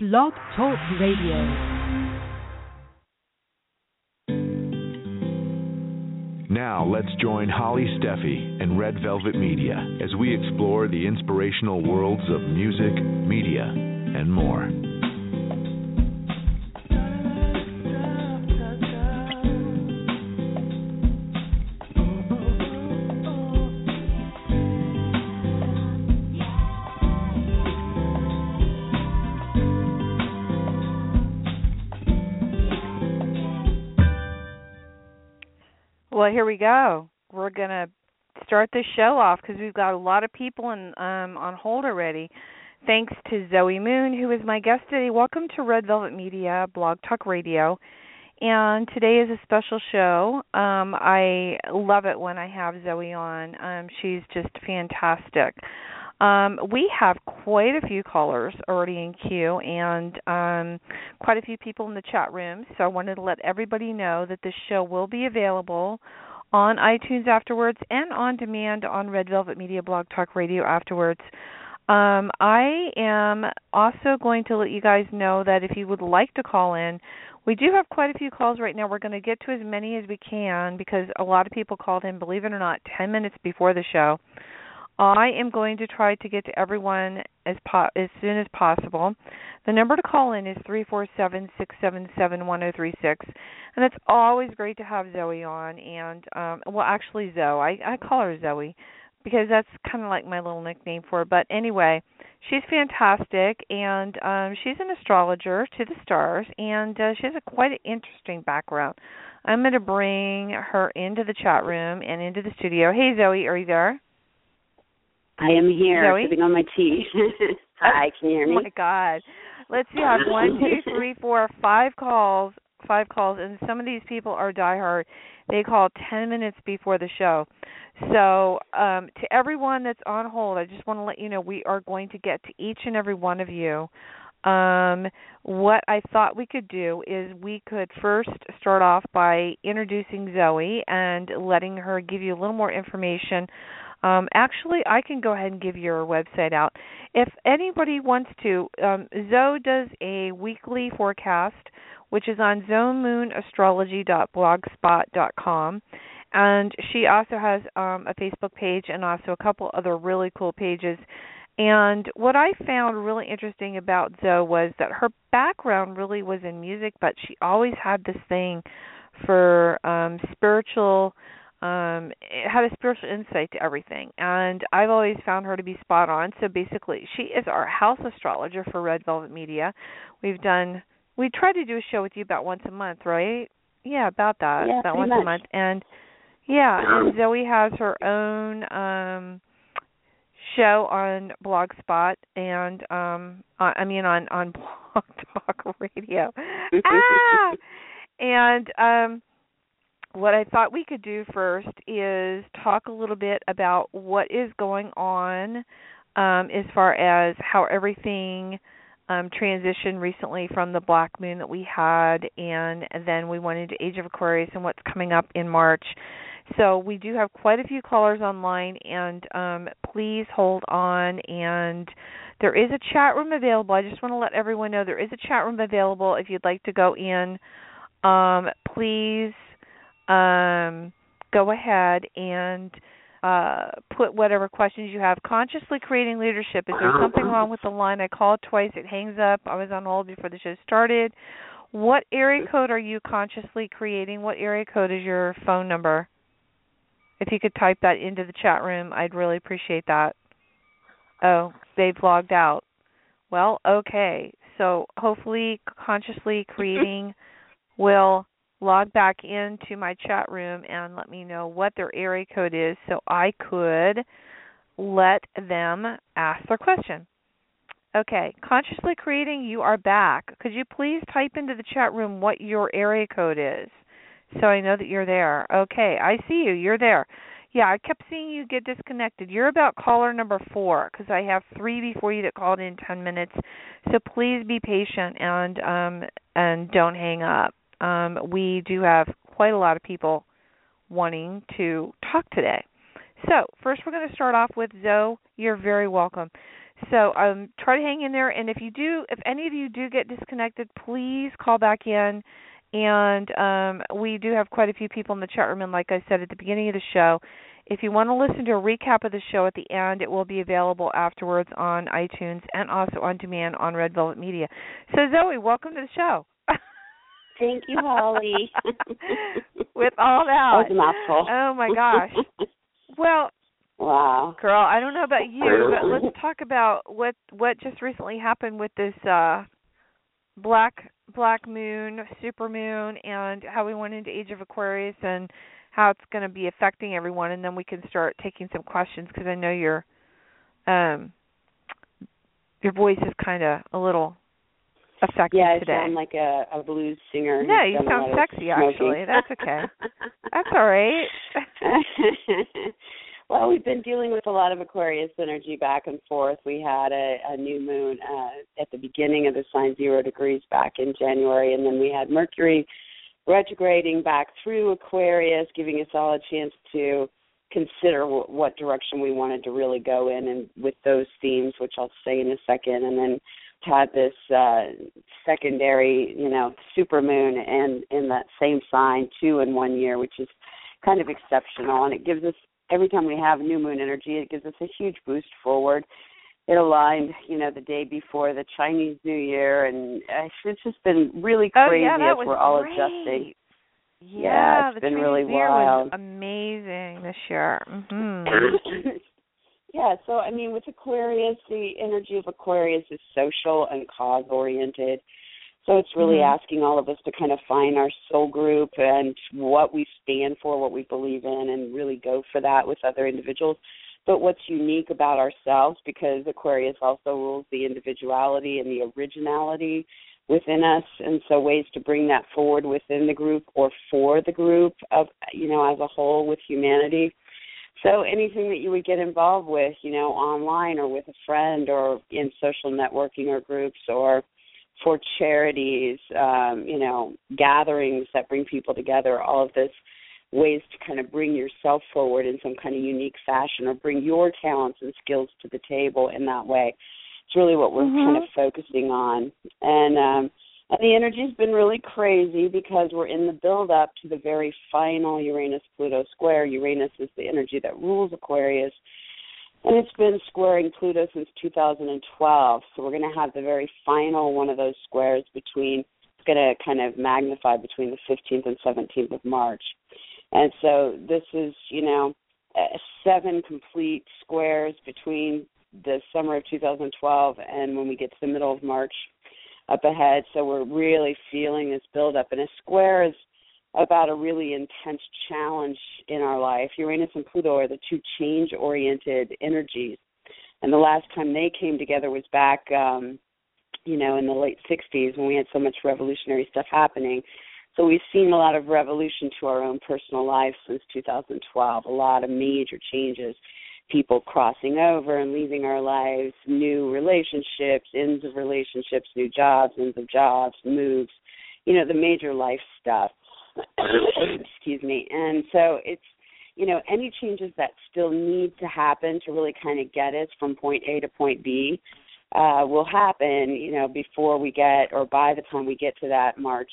Blog Talk Radio. Now let's join Holly Stephey and Red Velvet Media as we explore the inspirational worlds of music, media, and more. Well, here we go. We're going to start the show off because we've got a lot of people in, um, on hold already. Thanks to Zoe Moon, who is my guest today. Welcome to Red Velvet Media Blog Talk Radio. And today is a special show. Um, I love it when I have Zoe on. Um, she's just fantastic. Um, we have quite a few callers already in queue and um, quite a few people in the chat room. So I wanted to let everybody know that this show will be available on iTunes afterwards and on demand on Red Velvet Media Blog Talk Radio afterwards. Um, I am also going to let you guys know that if you would like to call in, we do have quite a few calls right now. We're going to get to as many as we can because a lot of people called in, believe it or not, 10 minutes before the show. I am going to try to get to everyone as po- as soon as possible. The number to call in is three four seven six seven seven one zero three six, and it's always great to have Zoe on. And um, well, actually, Zoe, I, I call her Zoe because that's kind of like my little nickname for her. But anyway, she's fantastic, and um, she's an astrologer to the stars, and uh, she has a quite an interesting background. I'm going to bring her into the chat room and into the studio. Hey, Zoe, are you there? I am here Zoe? sipping on my tea. Hi, can you hear me? Oh my God. Let's see. I have one, two, three, four, five calls. Five calls, and some of these people are diehard. They call ten minutes before the show. So, um, to everyone that's on hold, I just want to let you know we are going to get to each and every one of you. Um, what I thought we could do is we could first start off by introducing Zoe and letting her give you a little more information um, actually, I can go ahead and give your website out. If anybody wants to, um, Zoe does a weekly forecast, which is on zoemoonastrology.blogspot.com. And she also has um, a Facebook page and also a couple other really cool pages. And what I found really interesting about Zoe was that her background really was in music, but she always had this thing for um, spiritual um had a spiritual insight to everything. And i've always found her to be spot on. So basically she is our house astrologer for red velvet media. We've done we try to do a show with you about once a month right? Yeah about that Yeah, about pretty once a month. And yeah and zoe has her own um show on blogspot and um i mean on on blog talk radio. Ah! And um what I thought we could do first is talk a little bit about what is going on um, as far as how everything um, transitioned recently from the black moon that we had, and, then we went into Age of Aquarius and what's coming up in March. So we do have quite a few callers online, and um, please hold on. And there is a chat room available. I just want to let everyone know there is a chat room available if you'd like to go in. Um, please um, go ahead and uh, put whatever questions you have. Consciously creating leadership. Is there something wrong with the line? I called twice. It hangs up. I was on hold before the show started. What area code are you consciously creating? What area code is your phone number? If you could type that into the chat room, I'd really appreciate that. Oh, they've logged out. Well, okay. So hopefully, consciously creating will log back into my chat room and let me know what their area code is so I could let them ask their question. Okay, consciously creating, you are back. Could you please type into the chat room what your area code is so I know that you're there? Okay, I see you. You're there. Yeah, I kept seeing you get disconnected. You're about caller number four because I have three before you that called in ten minutes. So please be patient and um and don't hang up um, we do have quite a lot of people wanting to talk today. So, first, we're going to start off with Zoe. You're very welcome. So um try to hang in there and if you do if any of you do get disconnected, please call back in and um we do have quite a few people in the chat room and like I said at the beginning of the show, if you want to listen to a recap of the show at the end, it will be available afterwards on iTunes and also on demand on Red Velvet Media. So Zoe, welcome to the show. Thank you, Holly. With all that. That was a mouthful. Oh my gosh. Well, wow. girl, I don't know about you, but let's talk about what what just recently happened with this uh black black moon, super moon and how we went into Age of Aquarius and how it's going to be affecting everyone and then we can start taking some questions because I know your um your voice is kind of a little affected Yeah, I today. sound like a, a blues singer. No, you sound sexy, actually. That's okay. That's all right. well, we've been dealing with a lot of Aquarius energy back and forth. We had a, a new moon uh, at the beginning of the sign zero degrees back in January, and then we had Mercury retrograding back through Aquarius, giving us all a chance to consider w- what direction we wanted to really go in, and with those themes, which I'll say in a second, and then had this uh secondary, you know, super moon and in that same sign two in one year, which is kind of exceptional and it gives us every time we have new moon energy, it gives us a huge boost forward. It aligned, you know, the day before the Chinese New Year and uh, it's just been really crazy oh crazy yeah, that as was we're all great. adjusting. Yeah, Yeah, it's the been Chinese really New Year wild. was amazing this year. hmm yeah, so I mean, with Aquarius, the energy of Aquarius is social and cause oriented. So it's really Mhm. asking all of us to kind of find our soul group and what we stand for, what we believe in, and really go for that with other individuals. But what's unique about ourselves, because Aquarius also rules the individuality and the originality within us, and so ways to bring that forward within the group or for the group of you know as a whole with humanity. So anything that you would get involved with, you know, online or with a friend or in social networking or groups or for charities, um, you know, gatherings that bring people together, all of this ways to kind of bring yourself forward in some kind of unique fashion or bring your talents and skills to the table in that way. It's really what we're Mhm. kind of focusing on. And um and the energy's been really crazy because we're in the build up to the very final Uranus Pluto square. Uranus is the energy that rules Aquarius. And it's been squaring Pluto since 2012. So we're going to have the very final one of those squares between, it's going to kind of magnify between the 15th and 17th of March. And so this is, you know, uh, seven complete squares between the summer of 2012 and when we get to the middle of March up ahead. So we're really feeling this build up. And a square is about a really intense challenge in our life. Uranus and Pluto are the two change oriented energies. And the last time they came together was back um, you know, in the late sixties when we had so much revolutionary stuff happening. So we've seen a lot of revolution to our own personal lives since 2012, a lot of major changes, people crossing over and leaving our lives, new relationships, ends of relationships, new jobs, ends of jobs, moves, you know, the major life stuff. Excuse me. And so it's, you know, any changes that still need to happen to really kind of get us from point A to point B uh, will happen, you know, before we get or by the time we get to that March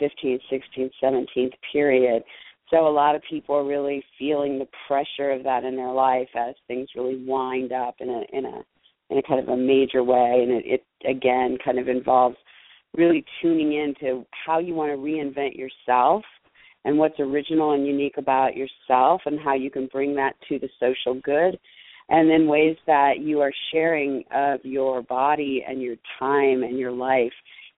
15th, 16th, 17th period. So a lot of people are really feeling the pressure of that in their life as things really wind up in a in a in a kind of a major way, and it, it again kind of involves really tuning into how you want to reinvent yourself and what's original and unique about yourself and how you can bring that to the social good. And then ways that you are sharing of your body and your time and your life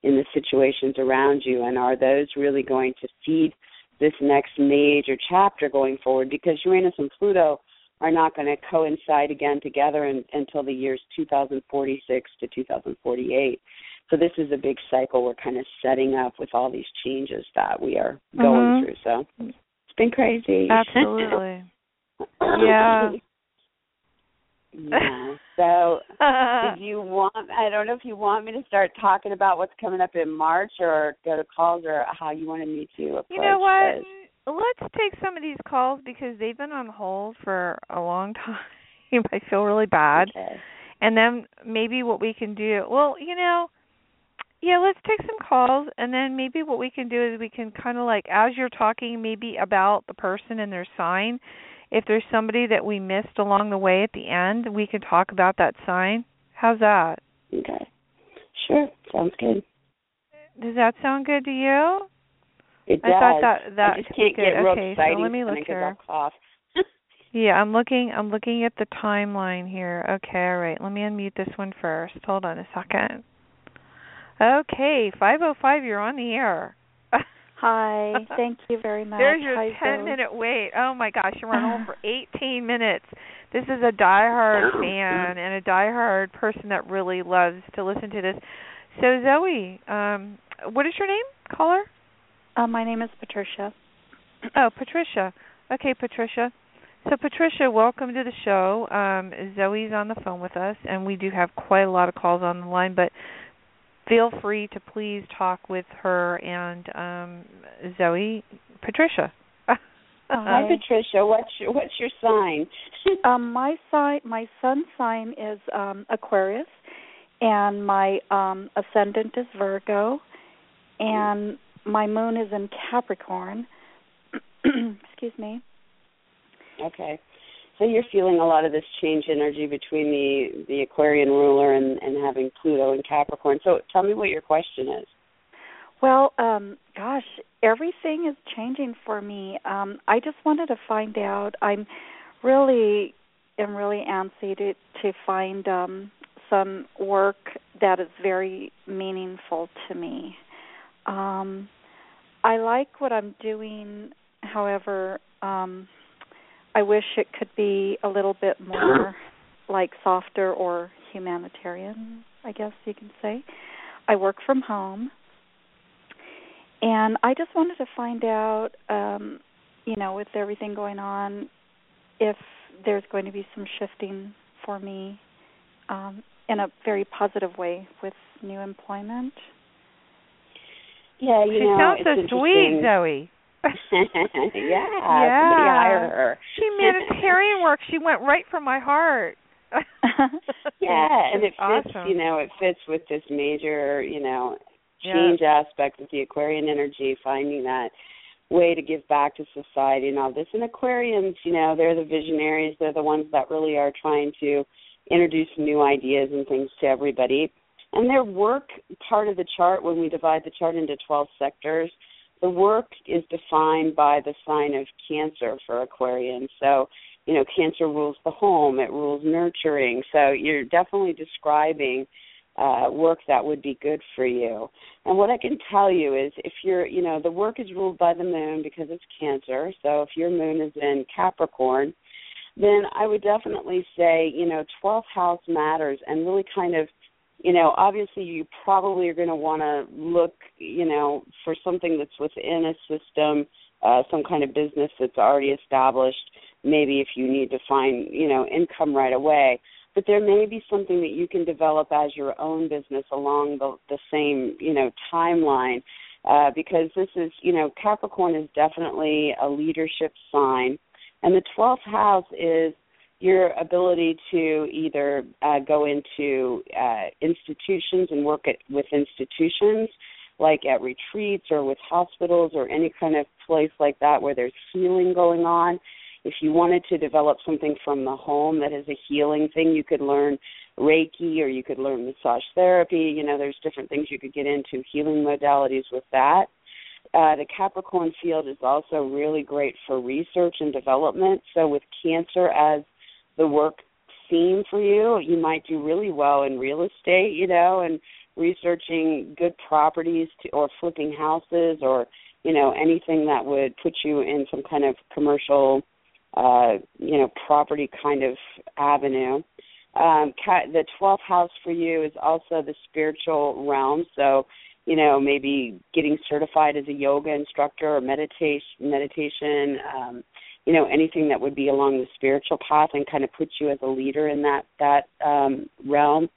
in the situations around you. And are those really going to feed this next major chapter going forward because Uranus and Pluto are not going to coincide again together in, until the years 2046 to 2048. So this is a big cycle we're kind of setting up with all these changes that we are going Mhm. through. So it's been crazy. Absolutely. Yeah. Yeah. So did you want I don't know if you want me to start talking about what's coming up in March or go to calls or how you wanted me to approach you know what? this. Let's take some of these calls because they've been on hold for a long time. I feel really bad. Okay. and then maybe what we can do. Well, you know, yeah, let's take some calls, and then maybe what we can do is we can kind of like as you're talking, maybe about the person and their sign. If there's somebody that we missed along the way at the end, we can talk about that sign. How's that? Okay. Sure. Sounds good. Does that sound good to you? It I does. thought that that I just can't good. get real okay, exciting so let me look here. Yeah, I'm looking I'm looking at the timeline here. Okay, all right. Let me unmute this one first. Hold on a second. Okay, 505 you're on the air. Hi, thank you very much. There's your Hi, 10 Zoe. minute wait. Oh my gosh, you're on hold for 18 minutes. This is a diehard fan and a diehard person that really loves to listen to this. So Zoe, um what is your name? Caller? Uh, my name is Patricia. Oh, Patricia. Okay, Patricia. So Patricia, welcome to the show. Um, Zoe's on the phone with us, and we do have quite a lot of calls on the line. But feel free to please talk with her and um, Zoe. Patricia. Hi, Patricia. What's your What's your sign? Um, my sign, my sun sign is um, Aquarius, and my um, ascendant is Virgo, and my moon is in Capricorn. Excuse me. Okay. So you're feeling a lot of this change energy between the the Aquarian ruler and and having Pluto in Capricorn. So tell me what your question is. Well, um, gosh, everything is changing for me. Um, I just wanted to find out. I'm really am really antsy to to find um, some work that is very meaningful to me. Um, I like what I'm doing. However, um, I wish it could be a little bit more like softer or humanitarian, I guess you can say. I work from home. And I just wanted to find out um, you know, with everything going on, if there's going to be some shifting for me um, in a very positive way with new employment. Yeah, you she know, sounds so sweet. Zoe. Yeah, Yeah. somebody hire her. She humanitarian work. She went right from my heart. yeah, and it It's fits. awesome. You know, it fits with this major, you know, Yeah. change aspect with the Aquarian energy, finding that way to give back to society and all this. And Aquarians, you know, they're the visionaries. They're the ones that really are trying to introduce new ideas and things to everybody. And their work part of the chart, when we divide the chart into 12 sectors, the work is defined by the sign of Cancer for Aquarians. So, you know, Cancer rules the home, it rules nurturing. So you're definitely describing uh, work that would be good for you. And what I can tell you is if you're, you know, the work is ruled by the moon because it's Cancer. So if your moon is in Capricorn, then I would definitely say, you know, 12th house matters and really kind of, you know, obviously you probably are going to want to look, you know, for something that's within a system, uh, some kind of business that's already established. Maybe if you need to find, you know, income right away but there may be something that you can develop as your own business along the the same you know timeline uh, because this is you know Capricorn is definitely a leadership sign, and the twelfth house is your ability to either uh, go into uh, institutions and work at, with institutions like at retreats or with hospitals or any kind of place like that where there's healing going on if you wanted to develop something from the home that is a healing thing, you could learn Reiki or you could learn massage therapy. You know, there's different things you could get into, healing modalities with that. Uh, the Capricorn field is also really great for research and development. So, with Cancer as the work theme for you, you might do really well in real estate, you know, and researching good properties to, or flipping houses or, you know, anything that would put you in some kind of commercial uh, you know, property kind of avenue. Um, the 12th house for you is also the spiritual realm. So, you know, maybe getting certified as a yoga instructor or meditation, meditation, um, you know, anything that would be along the spiritual path and kind of put you as a leader in that that um, realm.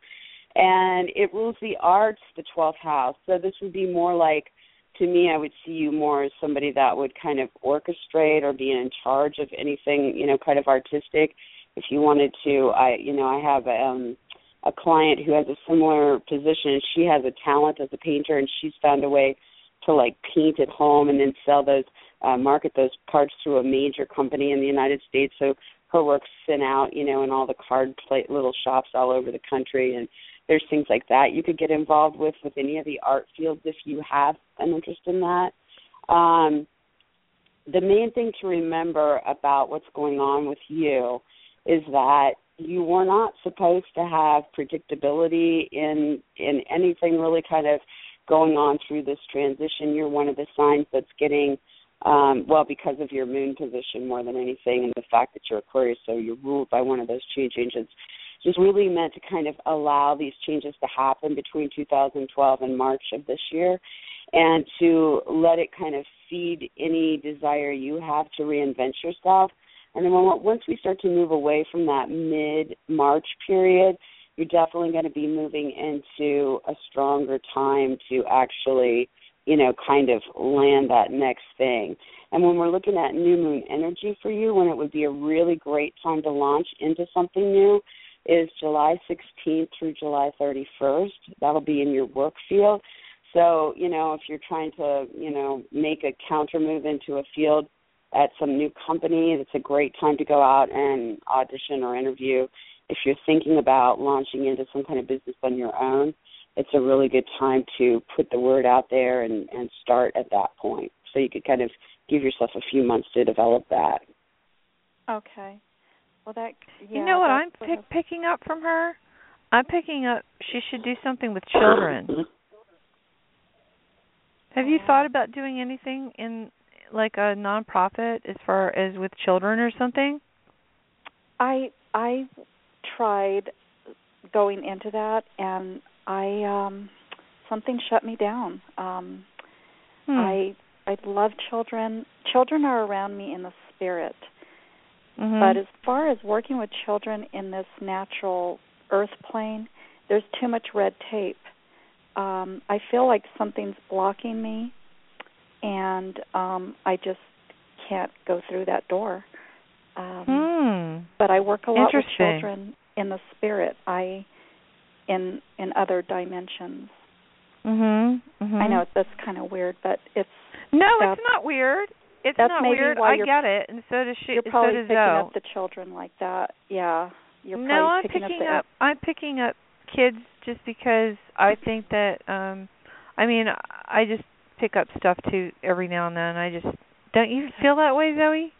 And it rules the arts, the 12th house. So this would be more like to me, I would see you more as somebody that would kind of orchestrate or be in charge of anything, you know, kind of artistic. If you wanted to, I, you know, I have um, a client who has a similar position. She has a talent as a painter, and she's found a way to like paint at home and then sell those, uh, market those parts through a major company in the United States. So her work's sent out, you know, in all the card plate little shops all over the country, and there's things like that you could get involved with with any of the art fields if you have an interest in that. Um, the main thing to remember about what's going on with you is that you were not supposed to have predictability in in anything really kind of going on through this transition. You're one of the signs that's getting um, well because of your moon position more than anything, and the fact that you're Aquarius, so you're ruled by one of those change agents. Just really meant to kind of allow these changes to happen between 2012 and March of this year, and to let it kind of feed any desire you have to reinvent yourself. And then once we start to move away from that mid March period, you're definitely going to be moving into a stronger time to actually, you know, kind of land that next thing. And when we're looking at new moon energy for you, when it would be a really great time to launch into something new, is July 16th through July 31st. That'll be in your work field. So, you know, if you're trying to, you know, make a counter move into a field at some new company, it's a great time to go out and audition or interview. If you're thinking about launching into some kind of business on your own, it's a really good time to put the word out there and, and start at that point. So you could kind of give yourself a few months to develop that. Okay. Well, that yeah, you know what I'm pick, of- picking up from her? I'm picking up she should do something with children. Mm-hmm. Have you thought about doing anything in like a nonprofit as far as with children or something? I I tried going into that and I um something shut me down. Um Hmm. I I love children. Children are around me in the spirit. Mhm. But as far as working with children in this natural earth plane, there's too much red tape. Um, I feel like something's blocking me, and um, I just can't go through that door. Um, hmm. But I work a lot with children in the spirit. I in in other dimensions. Mhm. Mhm. I know that's kind of weird, but it's No, it's not weird. It's not weird. I get it, and so does she. you're so probably does picking Zoe. up the children like that. Yeah, you're no, probably I'm picking, picking up up. I'm picking up kids just because I think that. um I mean, I just pick up stuff too every now and then. I just don't you feel that way, Zoe?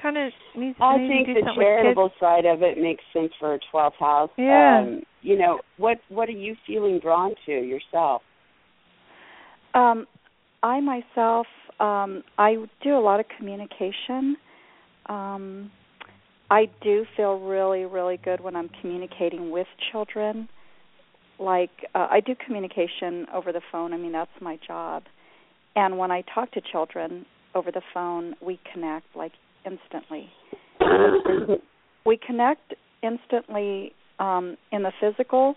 Kind of needs I think to do the charitable side of it makes sense for a 12th house. Yeah. Um, you know, what what are you feeling drawn to yourself? Um, I myself, um, I do a lot of communication. Um, I do feel really, really good when I'm communicating with children. Like uh, I do communication over the phone. I mean, that's my job. And when I talk to children over the phone, we connect like instantly. we connect instantly um, in the physical.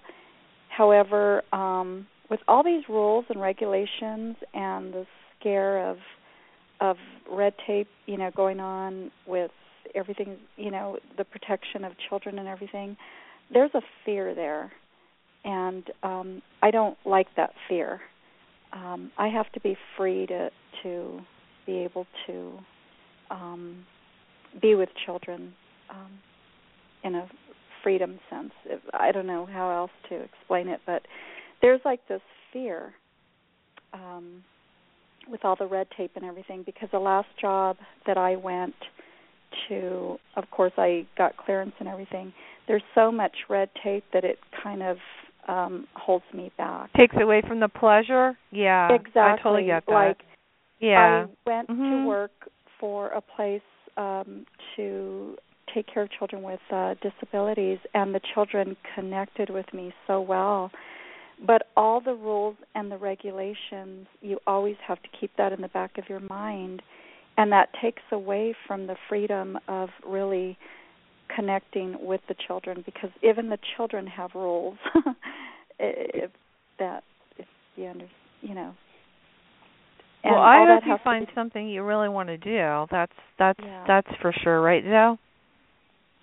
However, um, with all these rules and regulations and the scare of of red tape, you know, going on with everything, you know, the protection of children and everything, there's a fear there, and um, I don't like that fear. Um, I have to be free to to be able to um, be with children um, in a freedom sense. If, I don't know how else to explain it, but there's like this fear um, with all the red tape and everything. Because the last job that I went to, of course, I got clearance and everything. There's so much red tape that it kind of um holds me back. Takes away from the pleasure. Yeah, exactly. I totally get that. Like yeah. I went Mhm. to work for a place um to take care of children with uh disabilities and the children connected with me so well. But all the rules and the regulations, you always have to keep that in the back of your mind. And that takes away from the freedom of really connecting with the children because even the children have rules. If that if you under you know and well, I all hope that you to find something you really want to do. That's that's Yeah. that's for sure, right, Zoe?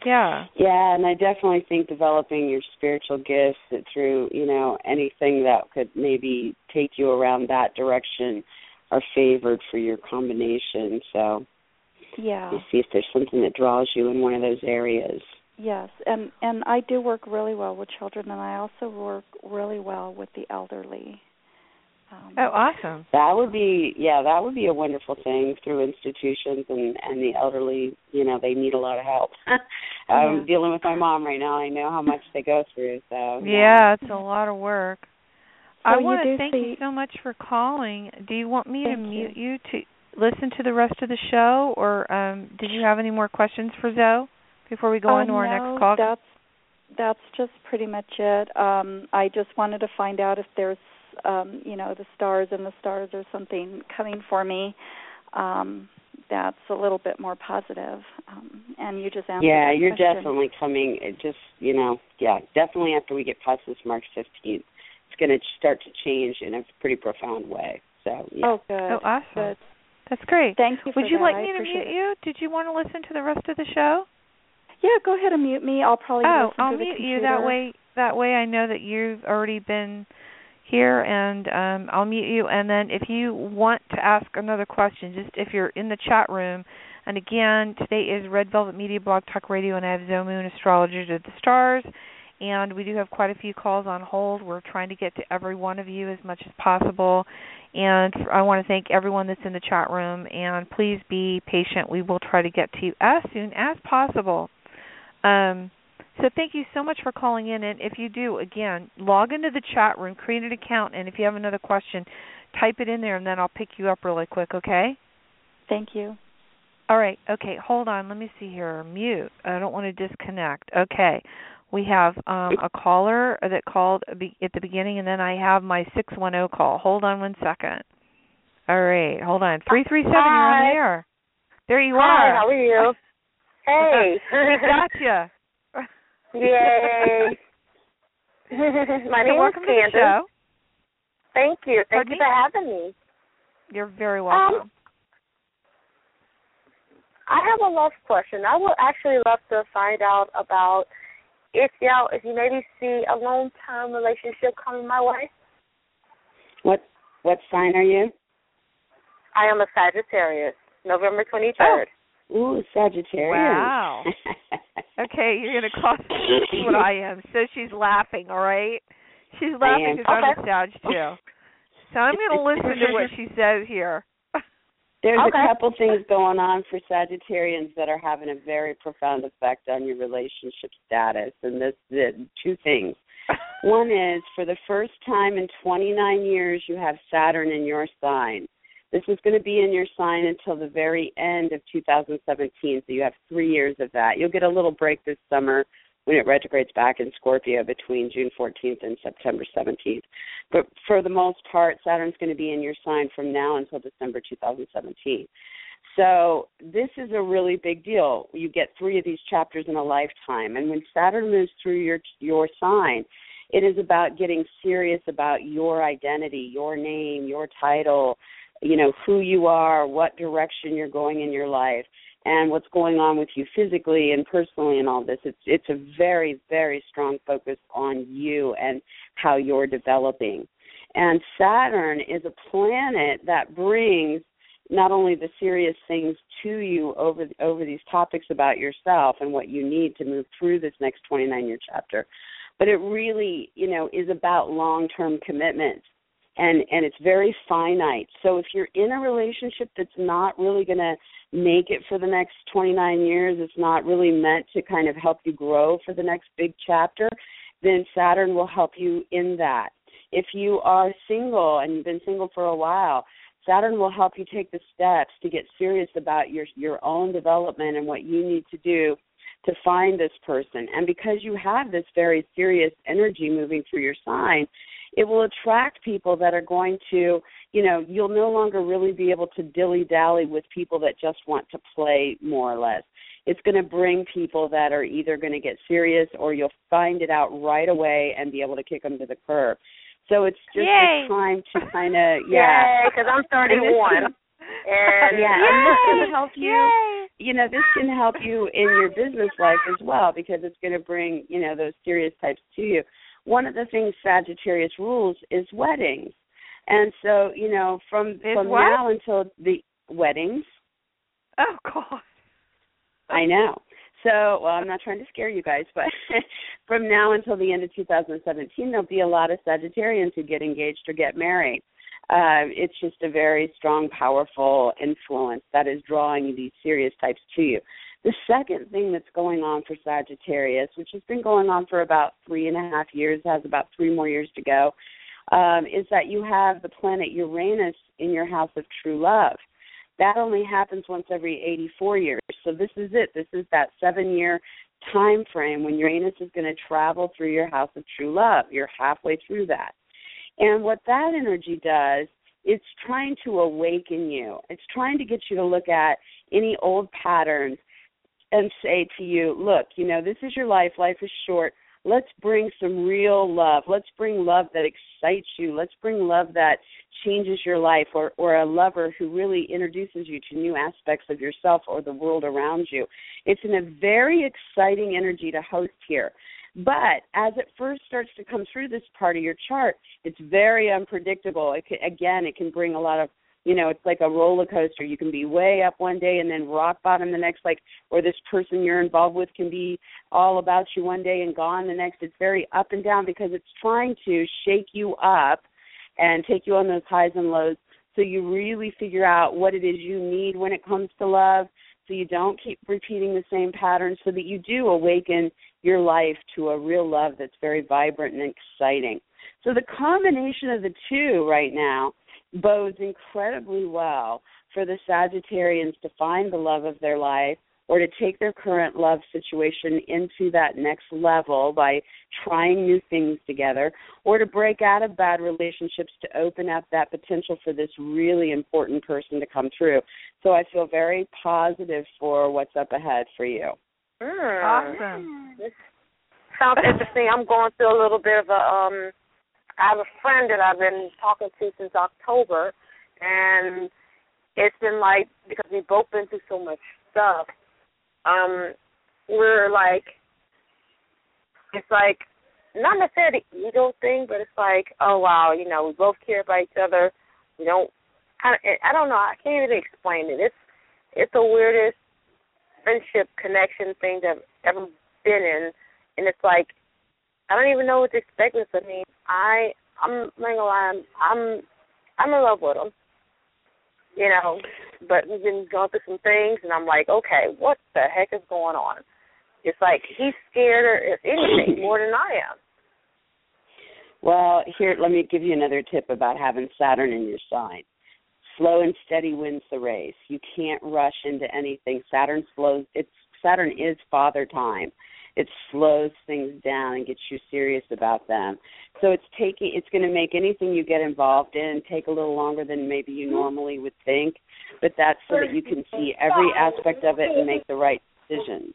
Yeah. Yeah, and I definitely think developing your spiritual gifts through, you know, anything that could maybe take you around that direction are favored for your combination. So Yeah. you see if there's something that draws you in one of those areas. Yes, and and I do work really well with children, and I also work really well with the elderly. Um, Oh, awesome. That would be yeah, that would be a wonderful thing through institutions and and the elderly, you know, they need a lot of help. I'm Yeah. dealing with my mom right now. I know how much they go through, so Yeah, it's a lot of work. I So you want to do thank you so much for calling. Do you want me to Thank mute you to listen to the rest of the show, or um, did you have any more questions for Zoe before we go oh, on to our no, next call? That's that's just pretty much it. Um, I just wanted to find out if there's, um, you know, the stars and the stars or something coming for me. Um, that's a little bit more positive. Um, and you just answered. Yeah, you're question. definitely coming. It just you know, yeah, definitely after we get past this March 15th, it's going to start to change in a pretty profound way. So yeah. Oh, good. Oh, awesome. Good. That's great. Thank you. Would for you that. like me to appreciate mute it. you? Did you want to listen to the rest of the show? Yeah, go ahead and mute me. I'll probably oh, I'll to the mute you that way. That way, I know that you've already been here, and um, I'll mute you. And then, if you want to ask another question, just if you're in the chat room. And again, today is Red Velvet Media Blog Talk Radio, and I have Zoe Moon, astrologer to the stars. And we do have quite a few calls on hold. We're trying to get to every one of you as much as possible. And I want to thank everyone that's in the chat room. And please be patient. We will try to get to you as soon as possible. Um, so thank you so much for calling in. And if you do, again, log into the chat room, create an account, and if you have another question, type it in there, and then I'll pick you up really quick. Okay? Thank you. All right. Okay. Hold on. Let me see here. Mute. I don't want to disconnect. Okay. We have um, a caller that called be- at the beginning, and then I have my six one zero call. Hold on one second. All right. Hold on. Three three seven. You're on the air. There you are. Hi, are. how are you? Hey. gotcha. Yay. My so name welcome is to the show. Thank you. Thank Pardon you me? for having me. You're very um, welcome. I have a love question. I would actually love to find out about if y'all if you maybe see a long term relationship coming my way. What what sign are you? I am a Sagittarius, November twenty third. Oh. Ooh, Sagittarius. Wow. Okay, you're gonna call me what I am. So she's laughing, all right? She's laughing because I'm a Okay. Sag too. So I'm gonna listen to what she says here. There's Okay. a couple things going on for Sagittarians that are having a very profound effect on your relationship status, and this the two things. One is for the first time in 29 years, you have Saturn in your sign. This is going to be in your sign until the very end of 2017, so you have three years of that. You'll get a little break this summer when it retrogrades back in Scorpio between June 14th and September 17th. But for the most part, Saturn's going to be in your sign from now until December 2017. So this is a really big deal. You get three of these chapters in a lifetime, and when Saturn moves through your your sign, it is about getting serious about your identity, your name, your title, you know who you are, what direction you're going in your life, and what's going on with you physically and personally, and all this. It's it's a very very strong focus on you and how you're developing. And Saturn is a planet that brings not only the serious things to you over over these topics about yourself and what you need to move through this next 29 year chapter, but it really, you know, is about long-term commitment and and it's very finite. So if you're in a relationship that's not really going to make it for the next 29 years, it's not really meant to kind of help you grow for the next big chapter, then Saturn will help you in that. If you are single and you've been single for a while, Saturn will help you take the steps to get serious about your your own development and what you need to do to find this person. And because you have this very serious energy moving through your sign, it will attract people that are going to, you know, you'll no longer really be able to dilly dally with people that just want to play more or less. It's going to bring people that are either going to get serious or you'll find it out right away and be able to kick them to the curb. So it's just Yay. a time to kind of, yeah. Because I'm 31. And Yeah, I'm and this can help you. Yay. you know, this can help you in your business life as well because it's going to bring, you know, those serious types to you. One of the things Sagittarius rules is weddings. And so, you know, from from what? now until the weddings, Oh God. I know. So, well, I'm not trying to scare you guys, but from now until the end of 2017, there'll be a lot of Sagittarians who get engaged or get married. Uh, it's just a very strong, powerful influence that is drawing these serious types to you. The second thing that's going on for Sagittarius, which has been going on for about three and a half years, has about three more years to go, um, is that you have the planet Uranus in your house of true love that only happens once every 84 years. So this is it. This is that seven year time frame when Uranus is going to travel through your house of true love. You're halfway through that. And what that energy does, it's trying to awaken you. It's trying to get you to look at any old patterns and say to you, look, you know, this is your life. Life is short. Let's bring some real love. Let's bring love that excites you. Let's bring love that changes your life or or a lover who really introduces you to new aspects of yourself or the world around you. It's in a very exciting energy to host here. But as it first starts to come through this part of your chart, it's very unpredictable. It can, again, it can bring a lot of you know it's like a roller coaster. You can be way up one day and then rock bottom the next like or this person you're involved with can be all about you one day and gone the next. It's very up and down because it's trying to shake you up and take you on those highs and lows. So you really figure out what it is you need when it comes to love so you don't keep repeating the same patterns so that you do awaken your life to a real love that's very vibrant and exciting. So the combination of the two right now bodes incredibly well for the Sagittarians to find the love of their life or to take their current love situation into that next level by trying new things together or to break out of bad relationships to open up that potential for this really important person to come through. So I feel very positive for what's up ahead for you. Awesome. Sounds interesting. I'm going through a little bit of a um I have a friend that I've been talking to since October and it's been like because we've both been through so much stuff, um, we're like it's like not necessarily the ego thing, but it's like, oh wow, you know, we both care about each other. We don't of I don't know, I can't even explain it. It's it's the weirdest friendship connection thing that I've ever been in and it's like I don't even know what to expect with mean, I I'm not gonna lie, I'm I'm I'm in love with him. You know, but we've been going through some things, and I'm like, okay, what the heck is going on? It's like he's scared, or if anything, more than I am. Well, here, let me give you another tip about having Saturn in your sign. Slow and steady wins the race. You can't rush into anything. Saturn slows. It's Saturn is father time. It slows things down and gets you serious about them. So it's taking. It's going to make anything you get involved in take a little longer than maybe you normally would think. But that's so that you can see every aspect of it and make the right decisions.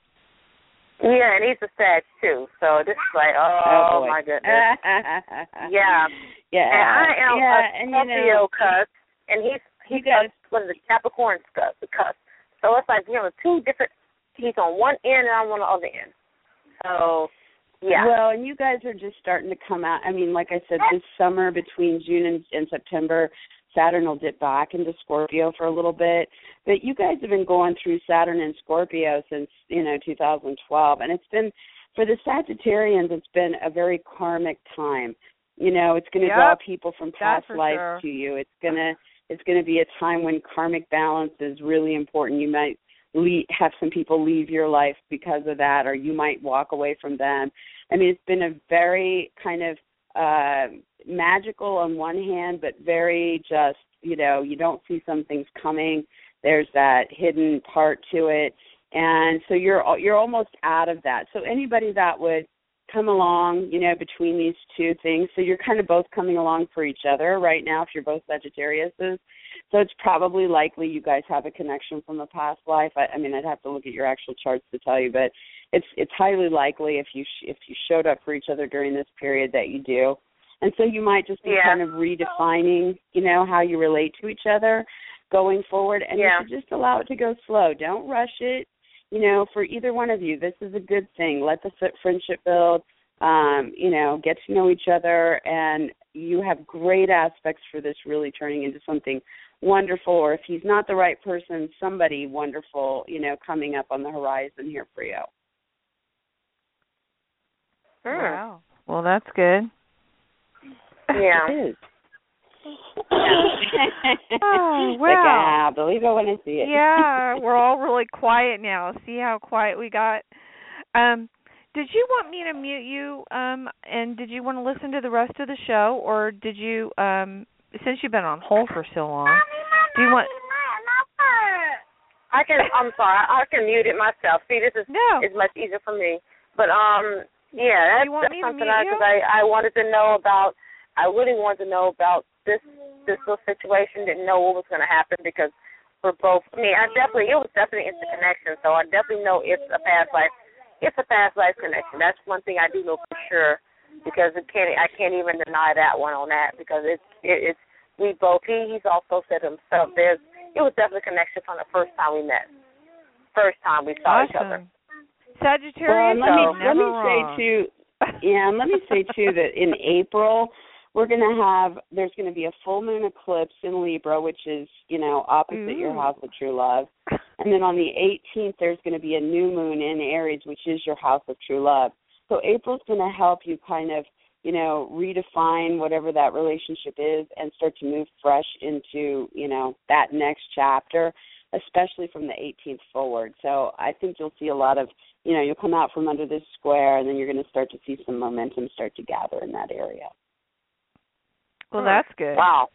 Yeah, and he's a Sag too, so this is like, oh, Oh, my goodness. yeah, yeah. and I am yeah, a and Scorpio you know, cusp, and he's he's guys- what is it, Capricorn cusp, the cusp. So it's like you know two different. He's on one end and I'm on the other end. So yeah, Well, and you guys are just starting to come out. I mean, like I said, this summer between June and, and September, Saturn will dip back into Scorpio for a little bit. But you guys have been going through Saturn and Scorpio since, you know, 2012. And it's been, for the Sagittarians, it's been a very karmic time. You know, it's going to Yep. draw people from past lives sure. to you. It's going to, it's going to be a time when karmic balance is really important. You might leave, have some people leave your life because of that, or you might walk away from them. I mean, it's been a very kind of uh, magical on one hand, but very just you know you don't see some things coming. There's that hidden part to it, and so you're you're almost out of that. So anybody that would come along, you know, between these two things, so you're kind of both coming along for each other right now. If you're both Sagittariuses, so it's probably likely you guys have a connection from a past life. I, I mean, I'd have to look at your actual charts to tell you, but it's it's highly likely if you sh- if you showed up for each other during this period that you do. And so you might just be Yeah. kind of redefining, you know, how you relate to each other. going forward and Yeah. you should just allow it to go slow. Don't rush it. You know, for either one of you, this is a good thing. Let the fri- friendship build. Um, you know, get to know each other and you have great aspects for this really turning into something wonderful or if he's not the right person, somebody wonderful, you know, coming up on the horizon here for you. Hmm. Wow. Well, that's good. Yeah. It is. Oh, Like, wow. ah, believe it when I see it. yeah, we're all really quiet now. See how quiet we got. Um, did you want me to mute you? Um, and did you want to listen to the rest of the show, or did you? Um, since you've been on hold for so long, do you want? I can. I'm sorry. I can mute it myself. See, this is No. is much easier for me. But um, yeah, that's, that's something I because I I wanted to know about. I really wanted to know about this this little situation. Didn't know what was going to happen because we're both. I mean, I definitely it was definitely interconnection. So I definitely know it's a past life. It's a past life connection. That's one thing I do know for sure because it can't. I can't even deny that one on that because it's it, it's we both. He he's also said himself. There's it was definitely a connection from the first time we met. First time we saw each other. Sagittarius, Well, let me let never me say wrong. too. Yeah, and let me say too that in April we're going to have there's going to be a full moon eclipse in Libra, which is you know opposite your house of true love, and then on the 18th there's going to be a new moon in Aries, which is your house of true love. So April's going to help you kind of you know redefine whatever that relationship is and start to move fresh into you know that next chapter especially from the 18th forward. So I think you'll see a lot of, you know, you'll come out from under this square and then you're going to start to see some momentum start to gather in that area. well, that's good. Wow,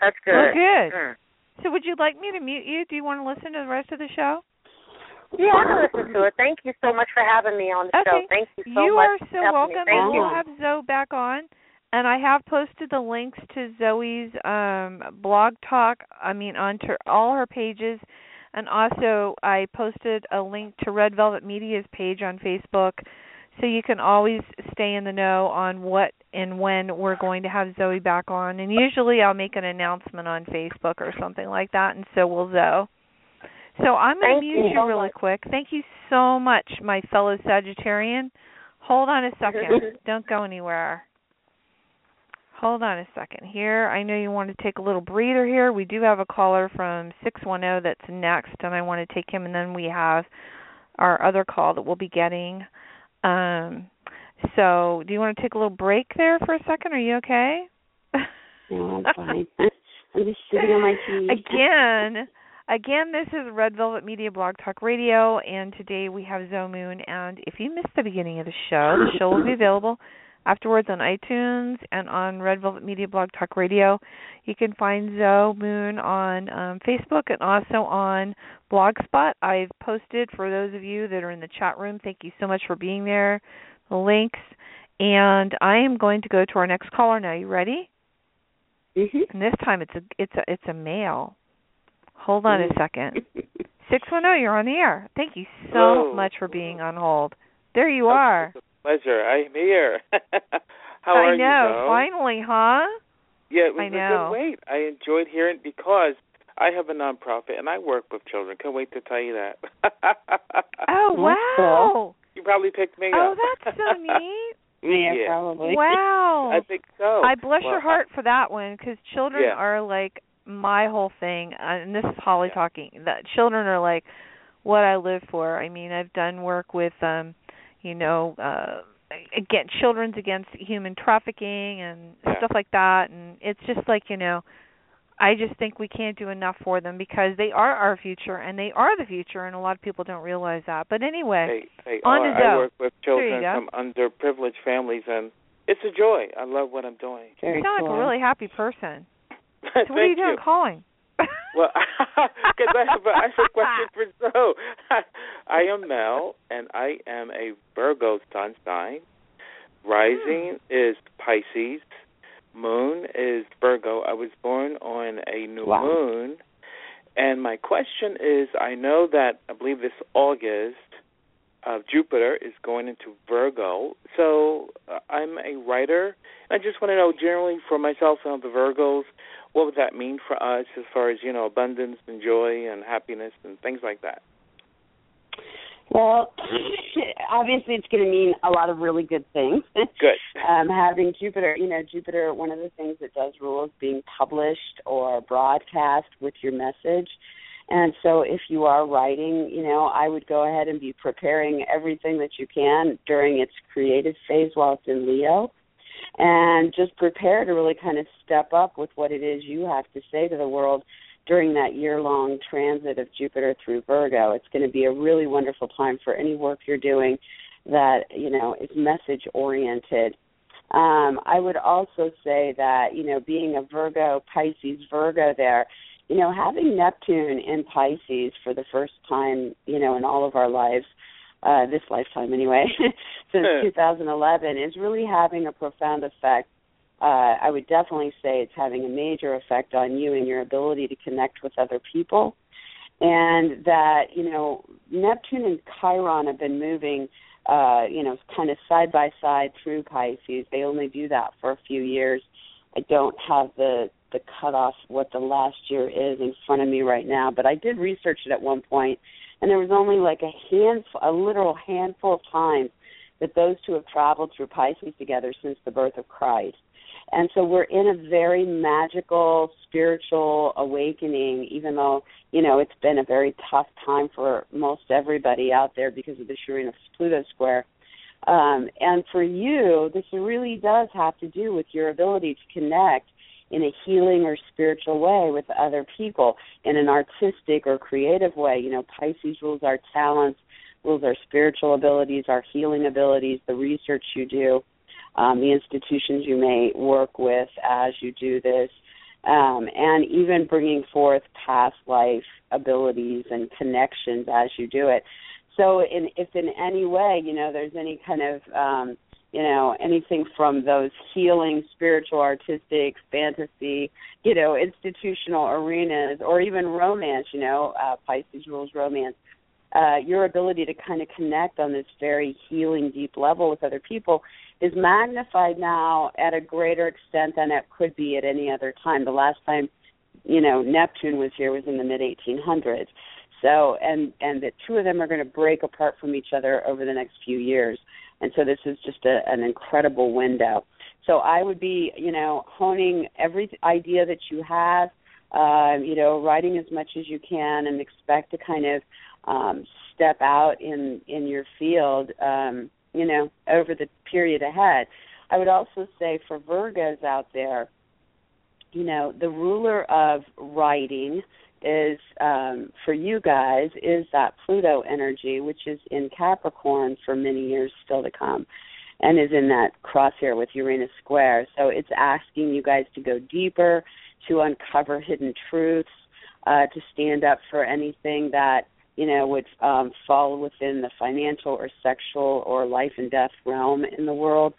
that's good. Well, good. Mm. So, would you like me to mute you? Do you want to listen to the rest of the show? Yeah, I can listen to it. Thank you so much for having me on the Okay. show. Thank you so you much. You are so welcome, Thank and you. we'll have Zoe back on. And I have posted the links to Zoe's um blog talk. I mean, onto all her pages, and also I posted a link to Red Velvet Media's page on Facebook, so you can always stay in the know on what and when we're going to have Zoe back on. And usually I'll make an announcement on Facebook or something like that, and so will Zoe. So I'm going to Thank mute you you really much. quick. Thank you so much, my fellow Sagittarian. Hold on a second. Don't go anywhere. Hold on a second here. I know you want to take a little breather here. We do have a caller from 610 that's next, and I want to take him, and then we have our other call that we'll be getting. Um, so, do you want to take a little break there for a second? Are you okay? No, I'm fine. I'm just sitting on my tea. again, again, this is Red Velvet Media Blog Talk Radio, and today we have Zoe Moon. And if you missed the beginning of the show, the show will be available afterwards on iTunes and on Red Velvet Media Blog Talk Radio. You can find Zoe Moon on um, Facebook and also on Blogspot. I've posted for those of you that are in the chat room. Thank you so much for being there. The links, and I am going to go to our next caller now. You ready? Mhm. And this time it's a it's a it's a male. Hold on a mm. second. Six one zero, you're on the air. Thank you so Hello. much for being on hold. There you are. It's a pleasure. I'm here. How I are know. you, though? Finally, huh? Yeah, it was I a know. good wait. I enjoyed hearing because I have a nonprofit and I work with children. Can't wait to tell you that. Oh wow. you probably picked me Oh, up. Oh, that's so neat. yeah, Yeah. probably. Wow. I think so. I bless Well, your heart for that one because children Yeah. are like my whole thing, uh, and this is Holly Yeah. talking. That children are like what I live for. I mean, I've done work with, um, you know, uh again, children's against human trafficking and Yeah. stuff like that, and it's just like you know. I just think we can't do enough for them because they are our future and they are the future and a lot of people don't realize that. But anyway, They, they On are. to Zoe. I work with children go. from underprivileged families, and it's a joy. I love what I'm doing. Very you sound cool. like a really happy person. So what are you doing calling? Well, because I have, a, I have a question for Zoe. I am Mel, and I am a Virgo sun sign. Rising is Pisces. Moon is Virgo. I was born on a new Wow. moon. And my question is I know that, I believe this August, uh, Jupiter is going into Virgo. So uh, I'm a writer. I just want to know generally for myself and the Virgos, what would that mean for us as far as you know abundance and joy and happiness and things like that? Well, obviously, it's going to mean a lot of really good things. Good. um, having Jupiter, you know, Jupiter, one of the things it does rule is being published or broadcast with your message. And so, if you are writing, you know, I would go ahead and be preparing everything that you can during its creative phase while it's in Leo. And just prepare to really kind of step up with what it is you have to say to the world during that year long transit of Jupiter through Virgo. It's going to be a really wonderful time for any work you're doing that, you know, is message oriented. Um, I would also say that, you know, being a Virgo, Pisces, Virgo there, you know, having Neptune in Pisces for the first time, you know, in all of our lives, uh, this lifetime anyway, since 2011, is really having a profound effect uh, I would definitely say it's having a major effect on you and your ability to connect with other people. And that, you know, Neptune and Chiron have been moving, uh, you know, kind of side by side through Pisces. They only do that for a few years. I don't have the the cutoff what the last year is in front of me right now, but I did research it at one point, and there was only like a handful, a literal handful of times that those two have traveled through Pisces together since the birth of Christ. And so we're in a very magical spiritual awakening, even though, you know, it's been a very tough time for most everybody out there because of the Uranus Pluto square. Um, and for you, this really does have to do with your ability to connect in a healing or spiritual way with other people in an artistic or creative way. You know, Pisces rules our talents, rules our spiritual abilities, our healing abilities, the research you do um, the institutions you may work with as you do this, um, and even bringing forth past life abilities and connections as you do it. So, in, if in any way, you know, there's any kind of, um, you know, anything from those healing, spiritual, artistic, fantasy, you know, institutional arenas, or even romance, you know, uh, Pisces rules romance. Uh, your ability to kind of connect on this very healing, deep level with other people is magnified now at a greater extent than it could be at any other time. The last time, you know, Neptune was here was in the mid 1800s. So, and and the two of them are going to break apart from each other over the next few years. And so this is just a, an incredible window. So I would be, you know, honing every idea that you have, uh, you know, writing as much as you can, and expect to kind of um, step out in in your field. Um, you know, over the period ahead. I would also say for Virgos out there, you know, the ruler of writing is um, for you guys is that Pluto energy, which is in Capricorn for many years still to come, and is in that crosshair with Uranus square. So it's asking you guys to go deeper, to uncover hidden truths, uh, to stand up for anything that you know, would um, fall within the financial or sexual or life and death realm in the world.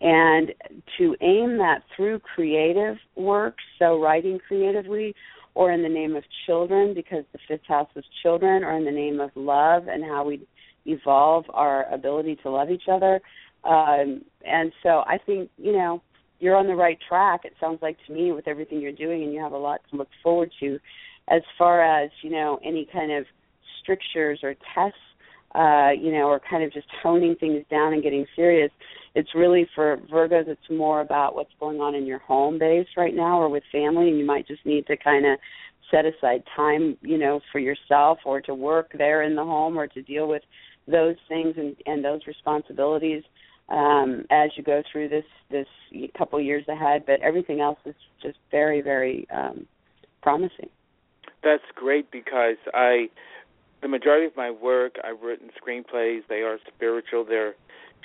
And to aim that through creative work, so writing creatively, or in the name of children, because the fifth house is children, or in the name of love and how we evolve our ability to love each other. Um, and so I think, you know, you're on the right track, it sounds like to me, with everything you're doing, and you have a lot to look forward to as far as, you know, any kind of strictures or tests, uh, you know, or kind of just honing things down and getting serious. It's really for Virgos, it's more about what's going on in your home base right now or with family, and you might just need to kind of set aside time, you know, for yourself or to work there in the home or to deal with those things and, and those responsibilities um, as you go through this this couple years ahead. But everything else is just very, very um, promising. That's great because I the majority of my work, I've written screenplays. They are spiritual. They're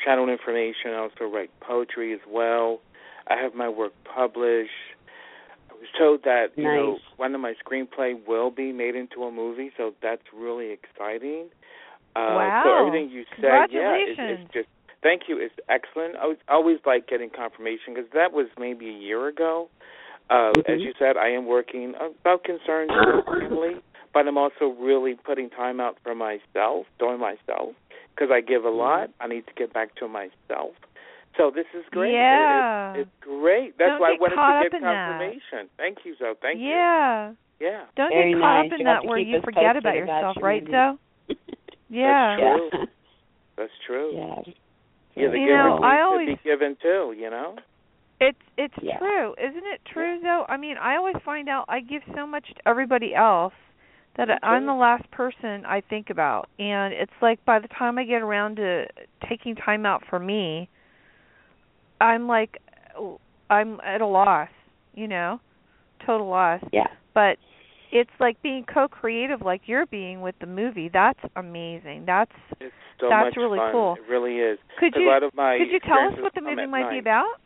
channeled information. I also write poetry as well. I have my work published. I was told that you know one of my screenplay will be made into a movie, so that's really exciting. Uh, wow! So everything you said, yeah, it's, it's just thank you. It's excellent. I was always like getting confirmation because that was maybe a year ago. Uh, mm-hmm. As you said, I am working about concerns with family but I'm also really putting time out for myself, doing myself, because I give a mm-hmm. lot. I need to get back to myself. So this is great. Yeah. It, it, it's great. That's Don't why I get wanted to up get in that. confirmation. Thank you, Zoe. Thank you. yeah. Yeah. Don't Very get caught nice. up in You that to where you forget posted about about yourself, your right, movie. Zoe? Yeah. That's true. Yeah. That's true. yeah. Yeah, the You giver know, needs I to always- be given too. You know. It's it's Yeah. true, isn't it true though? I mean, I always find out I give so much to everybody else that I'm the last person I think about, and it's like by the time I get around to taking time out for me, I'm like, I'm at a loss, you know, total loss. Yeah. But it's like being co-creative, like you're being with the movie. That's amazing. That's It's so That's much really fun. cool. It really is. could 'Cause you lot of my could you tell us what the movie at might be about?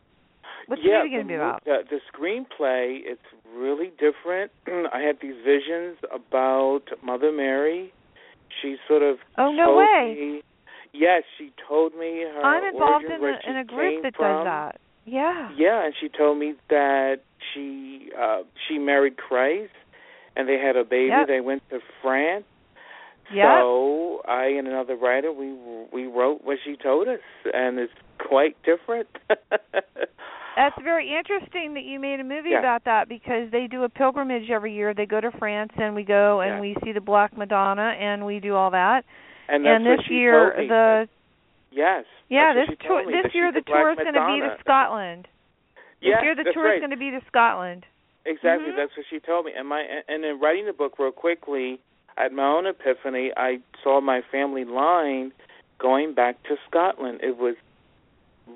What's yeah, the movie going to be about? The, the screenplay, it's really different. I had these visions about Mother Mary. She sort of Oh no way! me. Yes, she told me her I'm involved origin, in where a she in a group that from. does that. Yeah. Yeah, and she told me that she uh she married Christ and they had a baby. Yep. They went to France. Yep. So I and another writer we we wrote what she told us, and it's quite different. That's very interesting that you made a movie Yeah. about that because they do a pilgrimage every year. They go to France and we go and Yeah. we see the Black Madonna and we do all that. and and this year the yes, yeah this tour this year the tour is going to be to. Scotland. This year the tour right. is going to be to Scotland. Exactly, Mhm. that's what she told me. And my and in writing the book real quickly, at my own epiphany, I saw my family line going back to Scotland. It was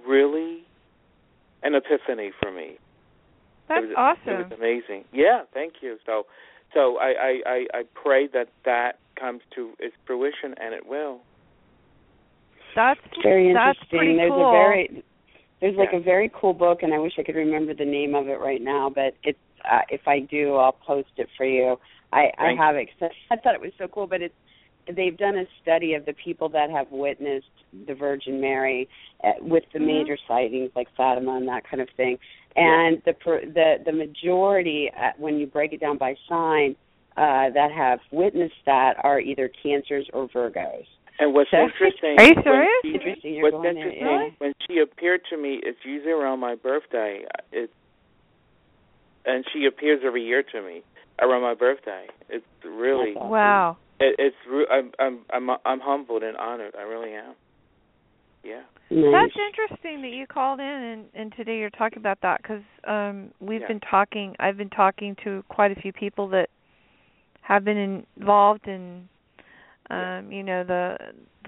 really an epiphany for me. That's it was, awesome. It was amazing. Yeah, thank you. So, so I I I, I pray that that comes to its fruition, and it will. That's Very that's interesting. pretty there's cool. a very there's like Yeah. a very cool book and I wish I could remember the name of it right now, but it's uh, if I do I'll post it for you. I I Thank have it 'cause I thought it was so cool, but it's they've done a study of the people that have witnessed the Virgin Mary uh, with the Mhm. major sightings like Fatima and that kind of thing. And the per- the the majority uh, when you break it down by sign uh that have witnessed that are either cancers or virgos. And what's So- interesting? Are you serious? she- Interesting, you're What's going there, interesting yeah. when she appeared to me, it's usually around my birthday. It and she appears every year to me around my birthday. It's really awesome. Wow. It, it's re- I'm I'm I'm I'm humbled and honored. I really am. Yeah. Nice. That's interesting that you called in and, and today you're talking about that because um, we've Yeah. been talking. I've been talking to quite a few people that have been involved in, um, you know, the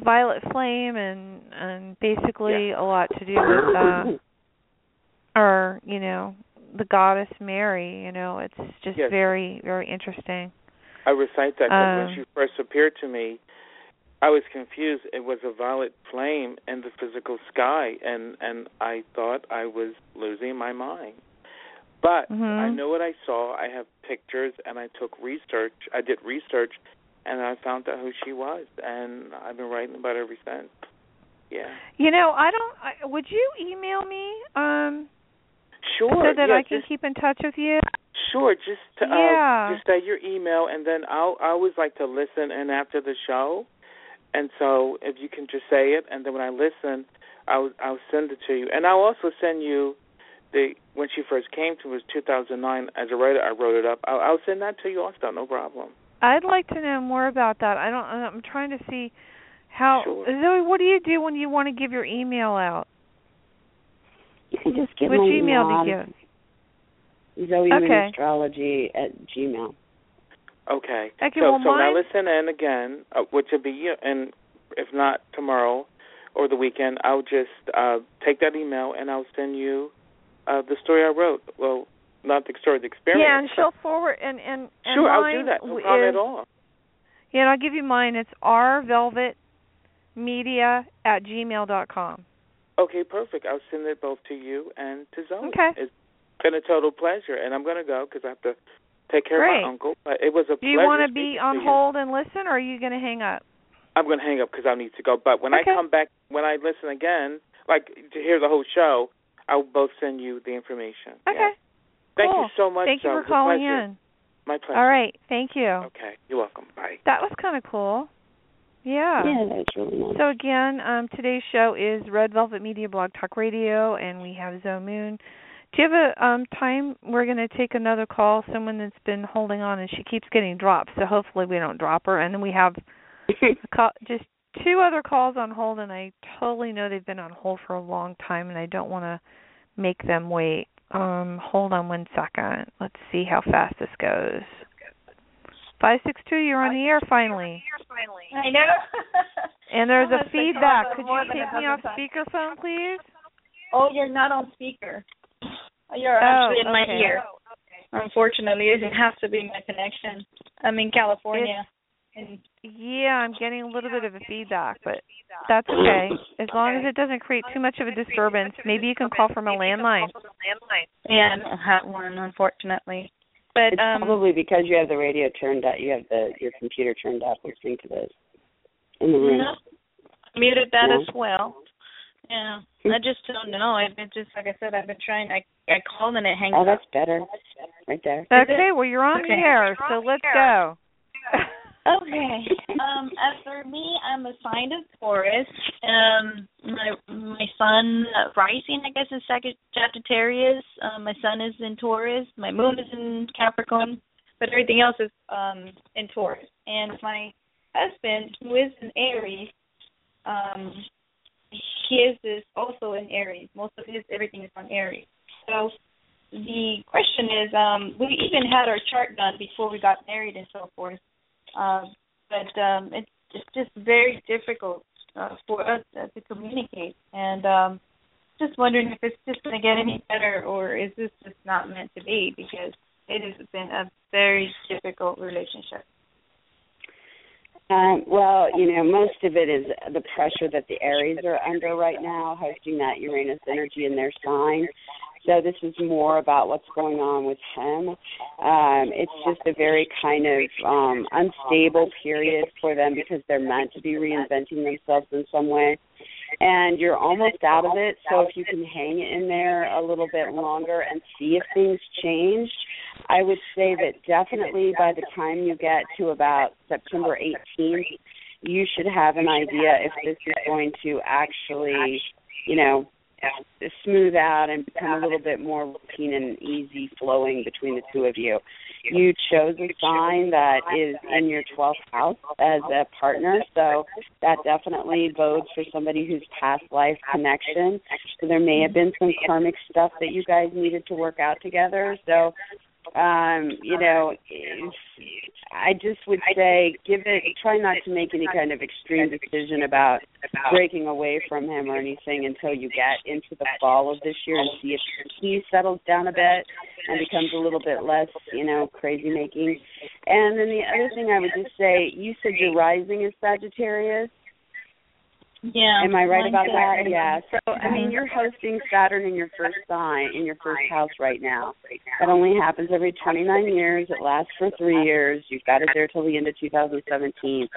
Violet Flame and and basically a lot to do with, uh, or you know, the goddess Mary. You know, it's just Yes. very very interesting. I recite that because Um, when she first appeared to me, I was confused. It was a violet flame in the physical sky, and and I thought I was losing my mind. But Mhm. I know what I saw. I have pictures, and I took research. I did research, and I found out who she was, and I've been writing about her ever since. Yeah. You know, I don't. I, would you email me um, Sure. so that yeah, I can just, keep in touch with you? Sure, just to uh, Yeah. just say your email, and then I'll I always like to listen in after the show, and so if you can just say it, and then when I listen, I'll I'll send it to you, and I'll also send you the when she first came to me was 2009. As a writer, I wrote it up. I'll, I'll send that to you also, no problem. I'd like to know more about that. I don't. I'm trying to see how. Sure. Zoe, what do you do when you want to give your email out? You can just give Which my email email do you out. give? Zoe Okay. Astrology at Gmail. Okay. Okay, so well, so when I mine- listen in again, uh, which will be and if not tomorrow or the weekend, I'll just uh take that email and I'll send you uh the story I wrote. Well, not the story, the experience. Yeah, and she'll forward and and, and Sure, I'll do that. No is, problem at all. Yeah, and I'll give you mine. It's rvelvetmedia at gmail dot com. Okay, perfect. I'll send it both to you and to Zoe. Okay. It's been a total pleasure, and I'm going to go because I have to take care Great. of my uncle. But it was a Do you want to be on you. hold and listen, or are you going to hang up? I'm going to hang up because I need to go. But when Okay. I come back, when I listen again, like to hear the whole show, I'll both send you the information. Okay. Yeah. Thank cool. you so much. Thank you for calling pleasure. in. My pleasure. All right. Thank you. Okay. You're welcome. Bye. That was kind of cool. Yeah. Yeah, that's really nice. So again, um, today's show is Red Velvet Media Blog Talk Radio, and we have Zoe Moon. Do you have a um, time? We're going to take another call. Someone that's been holding on, and she keeps getting dropped. So hopefully we don't drop her. And then we have a call, just two other calls on hold, and I totally know they've been on hold for a long time, and I don't want to make them wait. Um, hold on one second. Let's see how fast this goes. Five six two, you're on the air finally. I know. And there's a feedback. Could you take me off speakerphone, please? oh, you're not on speaker. You're Oh, actually in my okay. ear. Unfortunately, it has to be my connection. I'm in California. and Yeah, I'm getting a little bit of a feedback, but that's okay. As long as it doesn't create too much of a disturbance, maybe you can call from a landline. yeah, I don't have one, unfortunately. But It's um, probably because you have the radio turned up. You have the your computer turned up listening to this in the room. no, muted that Yeah. as well. Yeah, I just don't know. I've been just like I said. I've been trying. I I called and it hangs Oh, up. that's better. Right there. Okay, well you're on the Okay. air, so let's go. Okay. Um, as for me, I'm a sign of Taurus. Um, my my sun uh, rising, I guess, is Sag- Sagittarius. Um, my sun is in Taurus. My moon is in Capricorn, but everything else is um in Taurus. And my husband, who is an Aries, um, he is also in Aries. Most of his everything is on Aries. So the question is, um, we even had our chart done before we got married and so forth. Um, but um, it's it's just very difficult uh, for us uh, to communicate, and um, just wondering if it's just going to get any better, or is this just not meant to be? Because it has been a very difficult relationship. Um, well, you know, most of it is the pressure that the Aries are under right now, hosting that Uranus energy in their sign. So this is more about what's going on with him. Um, it's just a very kind of um, unstable period for them because they're meant to be reinventing themselves in some way. And you're almost out of it, so if you can hang in there a little bit longer and see if things change, I would say that definitely by the time you get to about September 18th, you should have an idea if this is going to actually, you know, smooth out and become a little bit more routine and easy flowing between the two of you. You chose a sign that is in your 12th house as a partner, so that definitely bodes for somebody who's past life connection. So there may have been some karmic stuff that you guys needed to work out together. So um, you know, I just would say give it try not to make any kind of extreme decision about breaking away from him or anything until you get into the fall of this year and see if he settles down a bit and becomes a little bit less, you know, crazy making. And then the other thing I would just say, you said your rising is Sagittarius. Yeah. Am I right about that? Yeah. So I mean, uh-huh. you're hosting Saturn in your first sign in your first house right now. That only happens every 29 years. It lasts for three years. You've got it there till the end of 2017.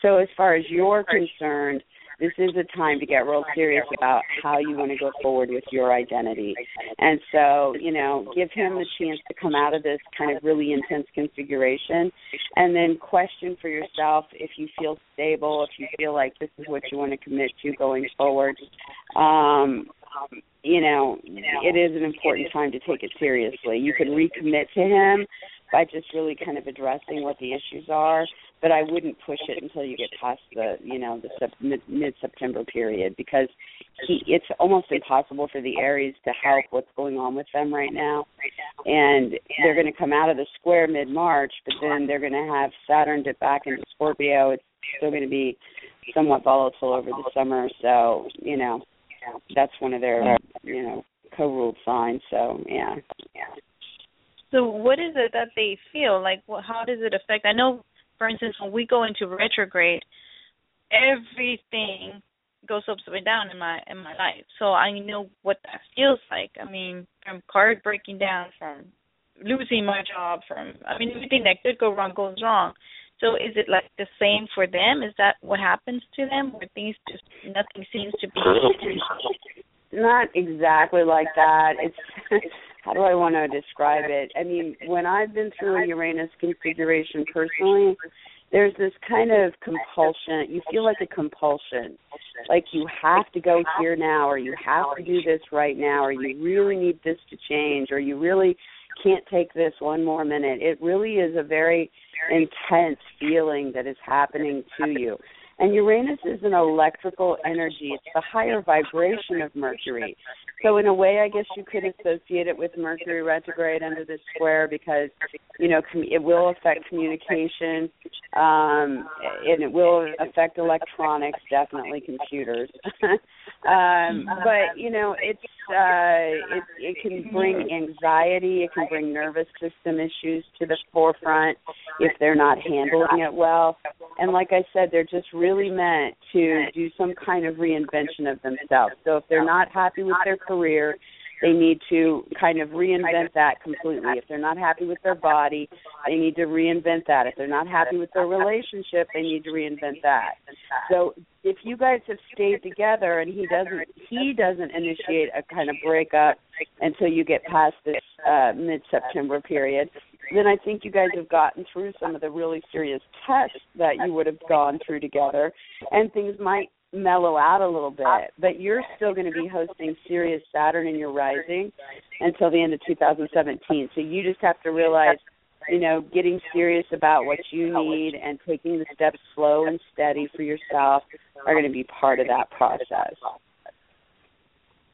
So as far as you're concerned, this is a time to get real serious about how you want to go forward with your identity. And so, you know, give him the chance to come out of this kind of really intense configuration and then question for yourself if you feel stable, if you feel like this is what you want to commit to going forward. Um, you know, it is an important time to take it seriously. You can recommit to him by just really kind of addressing what the issues are, but I wouldn't push it until you get past the, you know, the mid September period because he it's almost impossible for the Aries to help what's going on with them right now. And they're going to come out of the square mid March, but then they're going to have Saturn dip back into Scorpio. It's still going to be somewhat volatile over the summer, so, you know, that's one of their, you know, co-ruled signs, so yeah. So what is it that they feel like? How does it affect? I know, for instance, when we go into retrograde, everything goes upside down in my in my life. So I know what that feels like. I mean, from card breaking down, from losing my job, from I mean everything that could go wrong goes wrong. So is it like the same for them? Is that what happens to them, where things just nothing seems to be? Not exactly like that. It's how do I want to describe it? I mean, when I've been through a Uranus configuration personally, there's this kind of compulsion. You feel like a compulsion, like you have to go here now, or you have to do this right now, or you really need this to change, or you really can't take this one more minute. It really is a very intense feeling that is happening to you. And Uranus is an electrical energy. It's the higher vibration of Mercury. So in a way, I guess you could associate it with Mercury retrograde under this square because you know it will affect communication, um, and it will affect electronics, definitely computers. um, but you know, it's uh, it it can bring anxiety, it can bring nervous system issues to the forefront if they're not handling it well. And like I said, they're just really meant to do some kind of reinvention of themselves. So if they're not happy with their career, they need to kind of reinvent that completely. If they're not happy with their body, they need to reinvent that. If they're not happy with their relationship, they need to reinvent that. So if you guys have stayed together and he doesn't he doesn't initiate a kind of breakup until you get past this uh mid September period, then I think you guys have gotten through some of the really serious tests that you would have gone through together and things might mellow out a little bit, but you're still going to be hosting serious Saturn in your rising until the end of 2017. So you just have to realize, you know, getting serious about what you need and taking the steps slow and steady for yourself are going to be part of that process.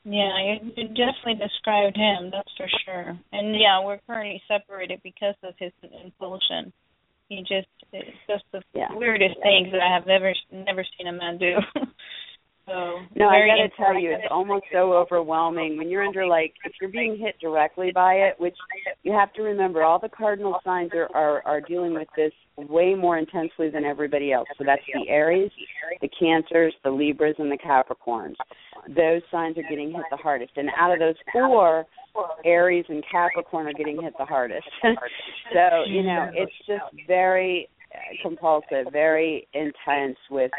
Yeah, you, you definitely described him, that's for sure. And yeah, we're currently separated because of his impulsion. He just it's just the yeah. weirdest things that I have never never seen a man do. so No, I gotta tell you, it's almost so overwhelming when you're under like if you're being hit directly by it, which you have to remember all the cardinal signs are, are, are dealing with this way more intensely than everybody else. So that's the Aries, the Cancers, the Libras and the Capricorns. Those signs are getting hit the hardest. And out of those four, Aries and Capricorn are getting hit the hardest. so, you know, it's just very uh, compulsive, very intense with,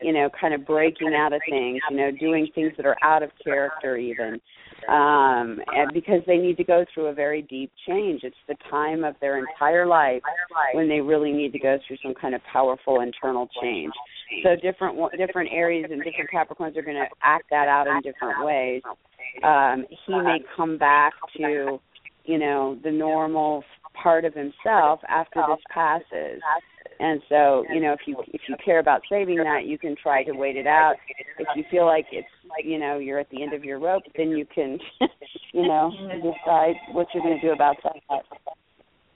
you know, kind of breaking out of things, you know, doing things that are out of character even. Um and because they need to go through a very deep change. It's the time of their entire life when they really need to go through some kind of powerful internal change. So different different areas and different Capricorns are going to act that out in different ways um, he may come back to, you know, the normal part of himself after this passes. And so, you know, if you if you care about saving that, you can try to wait it out. If you feel like it's like you know you're at the end of your rope, then you can, you know, decide what you're going to do about that.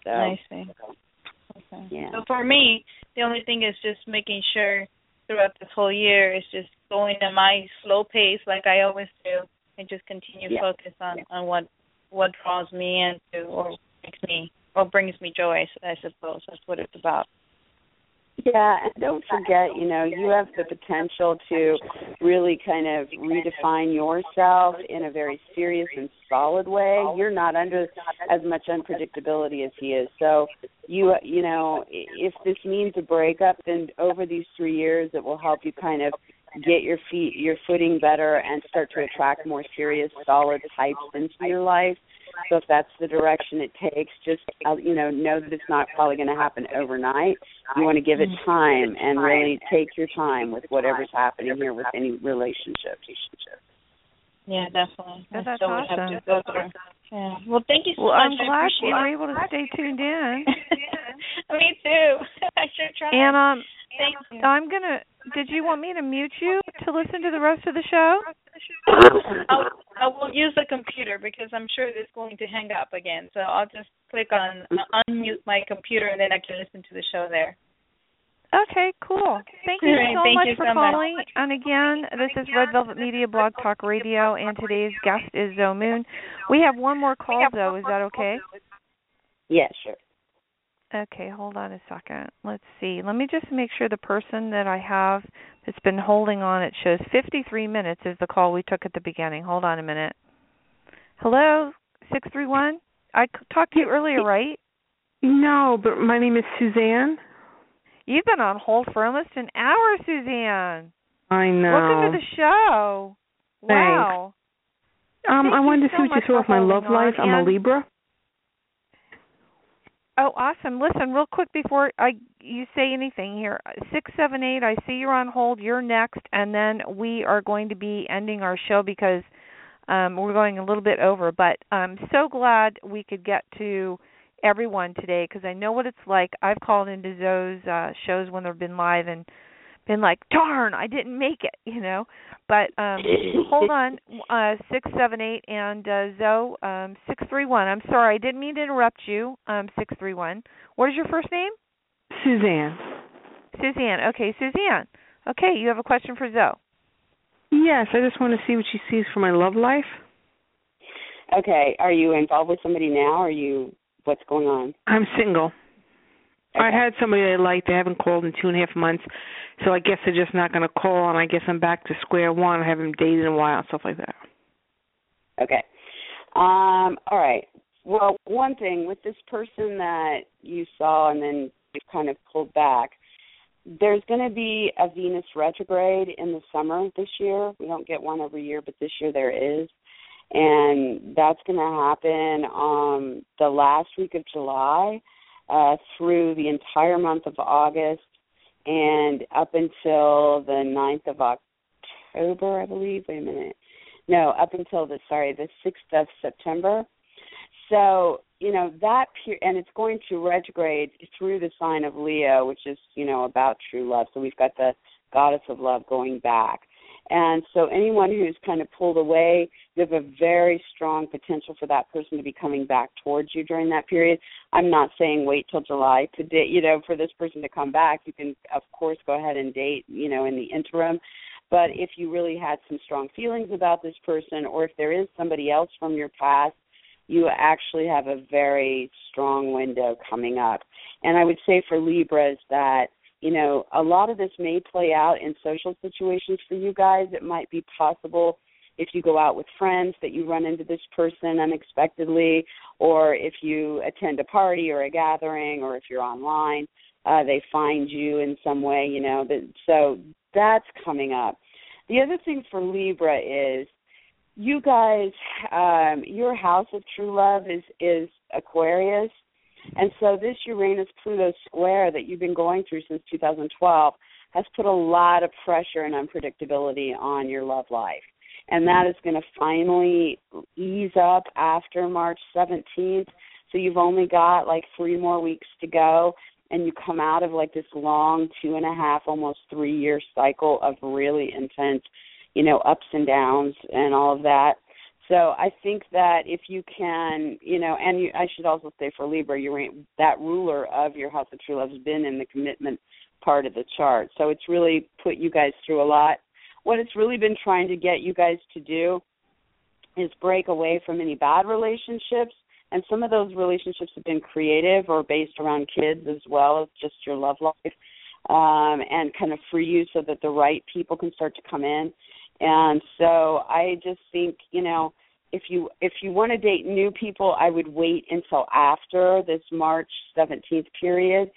So, I see. Okay. Yeah. So for me, the only thing is just making sure throughout this whole year is just going at my slow pace like I always do and just continue yeah. focus on yeah. on what what draws me into or makes me or brings me joy. I suppose that's what it's about. Yeah, and don't forget, you know, you have the potential to really kind of redefine yourself in a very serious and solid way. You're not under as much unpredictability as he is. So, you you know, if this means a breakup, then over these 3 years it will help you kind of get your feet your footing better and start to attract more serious solid types into your life so if that's the direction it takes just uh, you know know that it's not probably going to happen overnight you want to give it time and really take your time with whatever's happening here with any relationship yeah definitely that's awesome yeah. Well, thank you so well, much. I'm glad you were able to stay tuned in. Me too. I sure tried. And um, I'm gonna. Did you want me to mute you to listen to the rest of the show? I'll, I will use the computer because I'm sure it's going to hang up again. So I'll just click on uh, unmute my computer and then I can listen to the show there. Okay, cool. Thank you so thank much you for so calling. Much. And again, this is Red Velvet Media Blog Talk Radio, and today's guest is Zoe Moon. We have one more call, though. Is that okay? Yeah, sure. Okay, hold on a second. Let's see. Let me just make sure the person that I have that's been holding on, it shows 53 minutes is the call we took at the beginning. Hold on a minute. Hello, 631? I talked to you earlier, right? No, but my name is Suzanne. You've been on hold for almost an hour, Suzanne. I know. Welcome to the show. Wow. Um, Thank I wanted to so see what you saw for my love life. I'm a Libra. Oh, awesome. Listen, real quick before I you say anything here. 678, I see you're on hold. You're next and then we are going to be ending our show because um we're going a little bit over, but I'm so glad we could get to everyone today because I know what it's like. I've called into those uh shows when they've been live and been like, "Darn, I didn't make it," you know. But um hold on, uh 678 and uh Zoe um 631. I'm sorry, I didn't mean to interrupt you. Um 631. What is your first name? Suzanne. Suzanne. Okay, Suzanne. Okay, you have a question for Zoe. Yes, I just want to see what she sees for my love life. Okay, are you involved with somebody now? Or are you what's going on? I'm single. I had somebody I liked. They haven't called in two and a half months, so I guess they're just not going to call, and I guess I'm back to square one. I haven't dated in a while, and stuff like that. Okay. Um, all right. Well, one thing with this person that you saw and then you kind of pulled back, there's going to be a Venus retrograde in the summer this year. We don't get one every year, but this year there is. And that's going to happen um the last week of July uh through the entire month of August and up until the ninth of October, I believe. Wait a minute. No, up until the sorry, the 6th of September. So, you know, that period, and it's going to retrograde through the sign of Leo, which is, you know, about true love. So we've got the goddess of love going back. And so anyone who's kind of pulled away, you have a very strong potential for that person to be coming back towards you during that period. I'm not saying wait till July to date, you know, for this person to come back. You can of course go ahead and date, you know, in the interim. But if you really had some strong feelings about this person or if there is somebody else from your past you actually have a very strong window coming up. And I would say for Libras that, you know, a lot of this may play out in social situations for you guys. It might be possible if you go out with friends that you run into this person unexpectedly, or if you attend a party or a gathering, or if you're online, uh, they find you in some way, you know. That, so that's coming up. The other thing for Libra is you guys um your house of true love is is aquarius and so this uranus pluto square that you've been going through since 2012 has put a lot of pressure and unpredictability on your love life. And that is going to finally ease up after march 17th so you've only got like three more weeks to go and you come out of like this long two and a half almost three year cycle of really intense you know ups and downs and all of that so i think that if you can you know and you, i should also say for libra you're that ruler of your house of true love has been in the commitment part of the chart. So it's really put you guys through a lot. What it's really been trying to get you guys to do is break away from any bad relationships. And some of those relationships have been creative or based around kids as well as just your love life um and kind of free you so that the right people can start to come in and so I just think, you know, if you if you want to date new people, I would wait until after this March 17th period.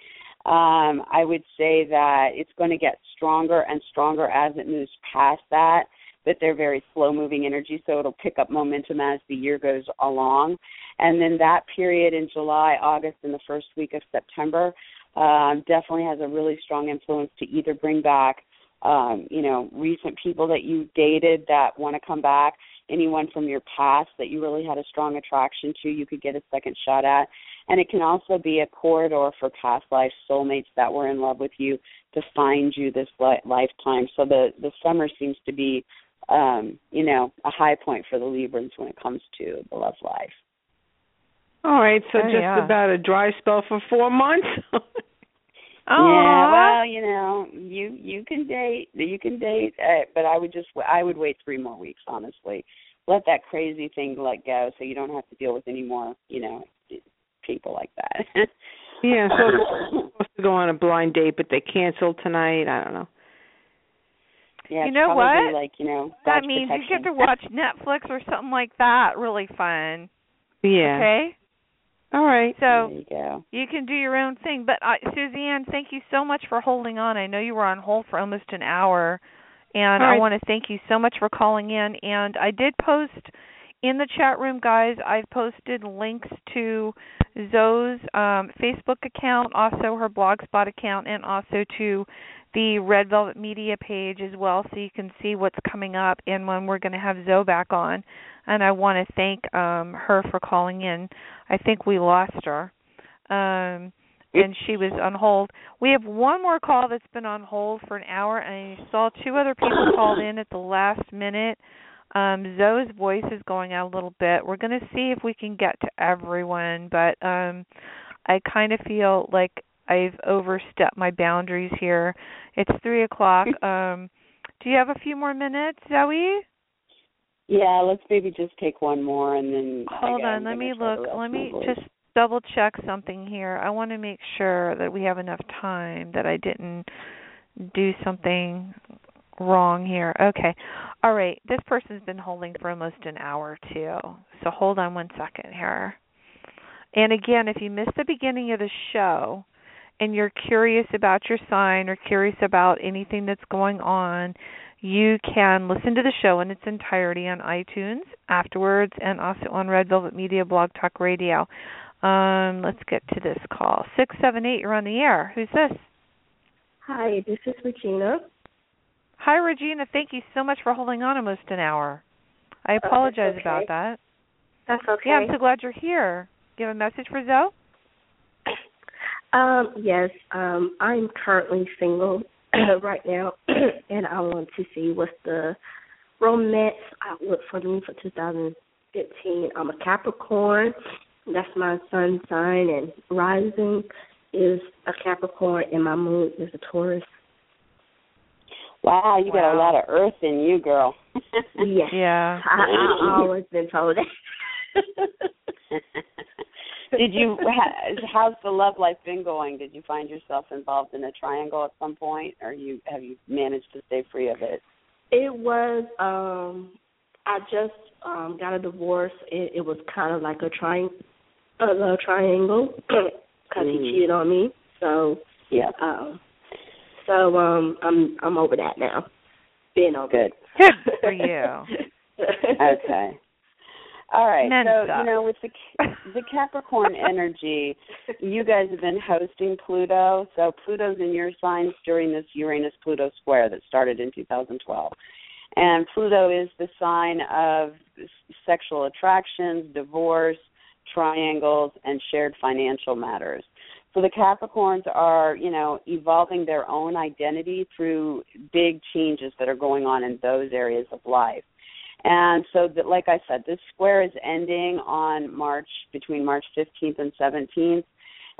Um, I would say that it's going to get stronger and stronger as it moves past that. But they're very slow moving energy, so it'll pick up momentum as the year goes along. And then that period in July, August, and the first week of September um, definitely has a really strong influence to either bring back um, you know, recent people that you dated that want to come back, anyone from your past that you really had a strong attraction to, you could get a second shot at. And it can also be a corridor for past life soulmates that were in love with you to find you this li- lifetime. So the the summer seems to be, um, you know, a high point for the Librans when it comes to the love life. All right, so Oh, just yeah. about a dry spell for four months. Oh, Yeah, well, you know, you you can date, you can date, uh, but I would just I would wait three more weeks, honestly. Let that crazy thing let go, so you don't have to deal with any more, you know, people like that. yeah, so supposed to go on a blind date, but they canceled tonight. I don't know. yeah, You know what? Like you know, that God's means you get to watch Netflix or something like that. Really fun. Yeah. Okay. All right. So there you go. you can do your own thing. But uh, Suzanne, thank you so much for holding on. I know you were on hold for almost an hour, and All I want to thank you so much for calling in. And I did post in the chat room, guys, I've posted links to Zoe's um, Facebook account, also her Blogspot account, and also to the Red Velvet Media page as well, so you can see what's coming up and when we're going to have Zoe back on. And I want to thank um, her for calling in. I think we lost her. Um, and she was on hold. We have one more call that's been on hold for an hour, and I saw two other people called in at the last minute. Um, Zoe's voice is going out a little bit. We're going to see if we can get to everyone, but um, I kind of feel like I've overstepped my boundaries here. It's three o'clock. Um, do you have a few more minutes, Zoe? Yeah, let's maybe just take one more and then. Hold on, let me gonna try to look. Let me voice. just double check something here. I want to make sure that we have enough time that I didn't do something wrong here. Okay. All right. This person's been holding for almost an hour too. So hold on one second here. And again, if you missed the beginning of the show and you're curious about your sign or curious about anything that's going on, you can listen to the show in its entirety on iTunes afterwards and also on Red Velvet Media Blog Talk Radio. Um, let's get to this call. Six seven eight, you're on the air. Who's this? Hi, this is Regina. Hi Regina, thank you so much for holding on almost an hour. I apologize okay. about that. That's okay. Yeah, I'm so glad you're here. Do you have a message for Zoe? Um, yes, um, I'm currently single right now, and I want to see what's the romance outlook for me for 2015. I'm a Capricorn. That's my sun sign, and rising is a Capricorn, and my moon is a Taurus. Wow, you got a lot of earth in you, girl. Yes, Yeah. I, I've always been told that. Did you? ha- How's the love life been going? Did you find yourself involved in a triangle at some point, or you have you managed to stay free of it? It was um I just um got a divorce. It, it was kind of like a tri a love triangle because Mhm. he cheated on me. So Yeah. um so um I'm I'm over that now. Been over Good. Good for you. Okay. All right. Men so suck. you know, with the the Capricorn energy, you guys have been hosting Pluto. So Pluto's in your signs during this Uranus Pluto square that started in 2012. And Pluto is the sign of sexual attractions, divorce, triangles, and shared financial matters. So the Capricorns are, you know, evolving their own identity through big changes that are going on in those areas of life. And so, that, like I said, this square is ending on March, between March 15th and 17th.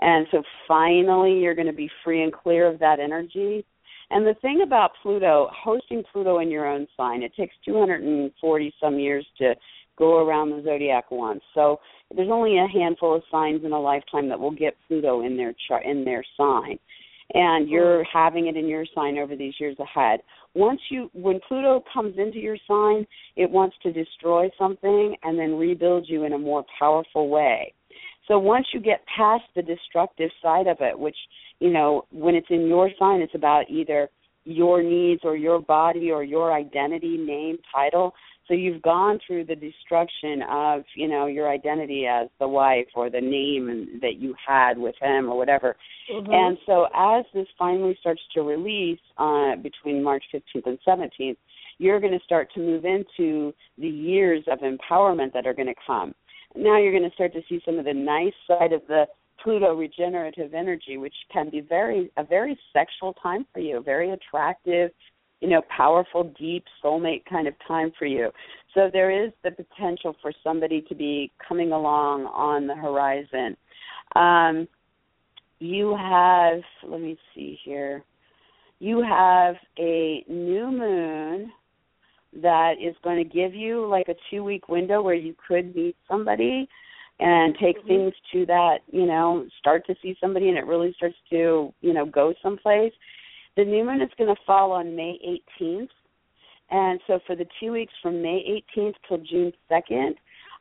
And so finally, you're going to be free and clear of that energy. And the thing about Pluto, hosting Pluto in your own sign, it takes 240 some years to go around the zodiac once. So there's only a handful of signs in a lifetime that will get Pluto in their chart in their sign. And you're mm-hmm. having it in your sign over these years ahead. Once you when Pluto comes into your sign, it wants to destroy something and then rebuild you in a more powerful way. So once you get past the destructive side of it, which, you know, when it's in your sign it's about either your needs or your body or your identity, name, title. So you've gone through the destruction of, you know, your identity as the wife or the name that you had with him or whatever. Mhm. And so as this finally starts to release uh, between March 15th and 17th, you're going to start to move into the years of empowerment that are going to come. Now you're going to start to see some of the nice side of the Pluto regenerative energy, which can be very a very sexual time for you, very attractive, you know, powerful, deep soulmate kind of time for you. So there is the potential for somebody to be coming along on the horizon. Um, you have, let me see here, you have a new moon that is going to give you like a two week window where you could meet somebody and take Mhm. things to that, you know, start to see somebody and it really starts to, you know, go someplace. The new moon is going to fall on May 18th. And so for the two weeks from May 18th till June 2nd,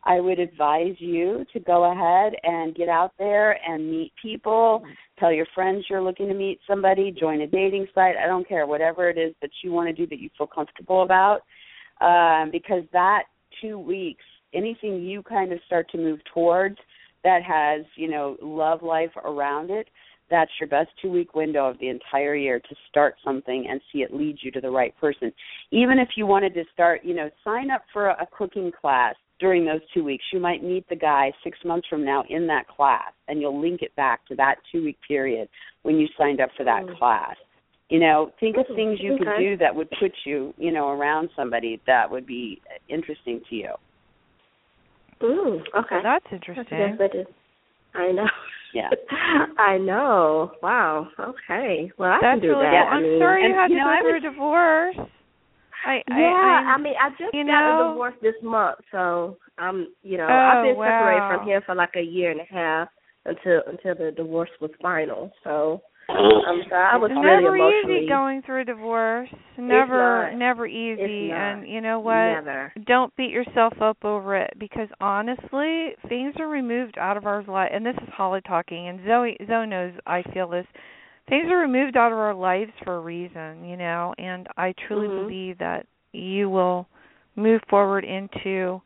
I would advise you to go ahead and get out there and meet people. Tell your friends you're looking to meet somebody, join a dating site. I don't care, whatever it is that you want to do that you feel comfortable about. Um, because that two weeks anything you kind of start to move towards that has you know love life around it that's your best two week window of the entire year to start something and see it lead you to the right person even if you wanted to start you know sign up for a, a cooking class during those two weeks you might meet the guy six months from now in that class and you'll link it back to that two week period when you signed up for that mm. class you know think of things you okay. could do that would put you you know around somebody that would be interesting to you Ooh, okay. That's interesting. That's I know. Yeah. I know. Wow. Okay. Well, I That's can do really that. Cool. I'm I mean, you had to go through a divorce. I, yeah, I, I mean, I just got know, a divorce this month, so I'm, you know, oh, I've been wow. separated from him for like a year and a half until until the divorce was final. So I'm sorry, I was it's really never emotionally. easy going through a divorce. Never, not. never easy. It's not. And you know what? Never. Don't beat yourself up over it because honestly, things are removed out of our life. And this is Holly talking, and Zoe, Zoe knows I feel this. Things are removed out of our lives for a reason, you know. And I truly mm-hmm. believe that you will move forward into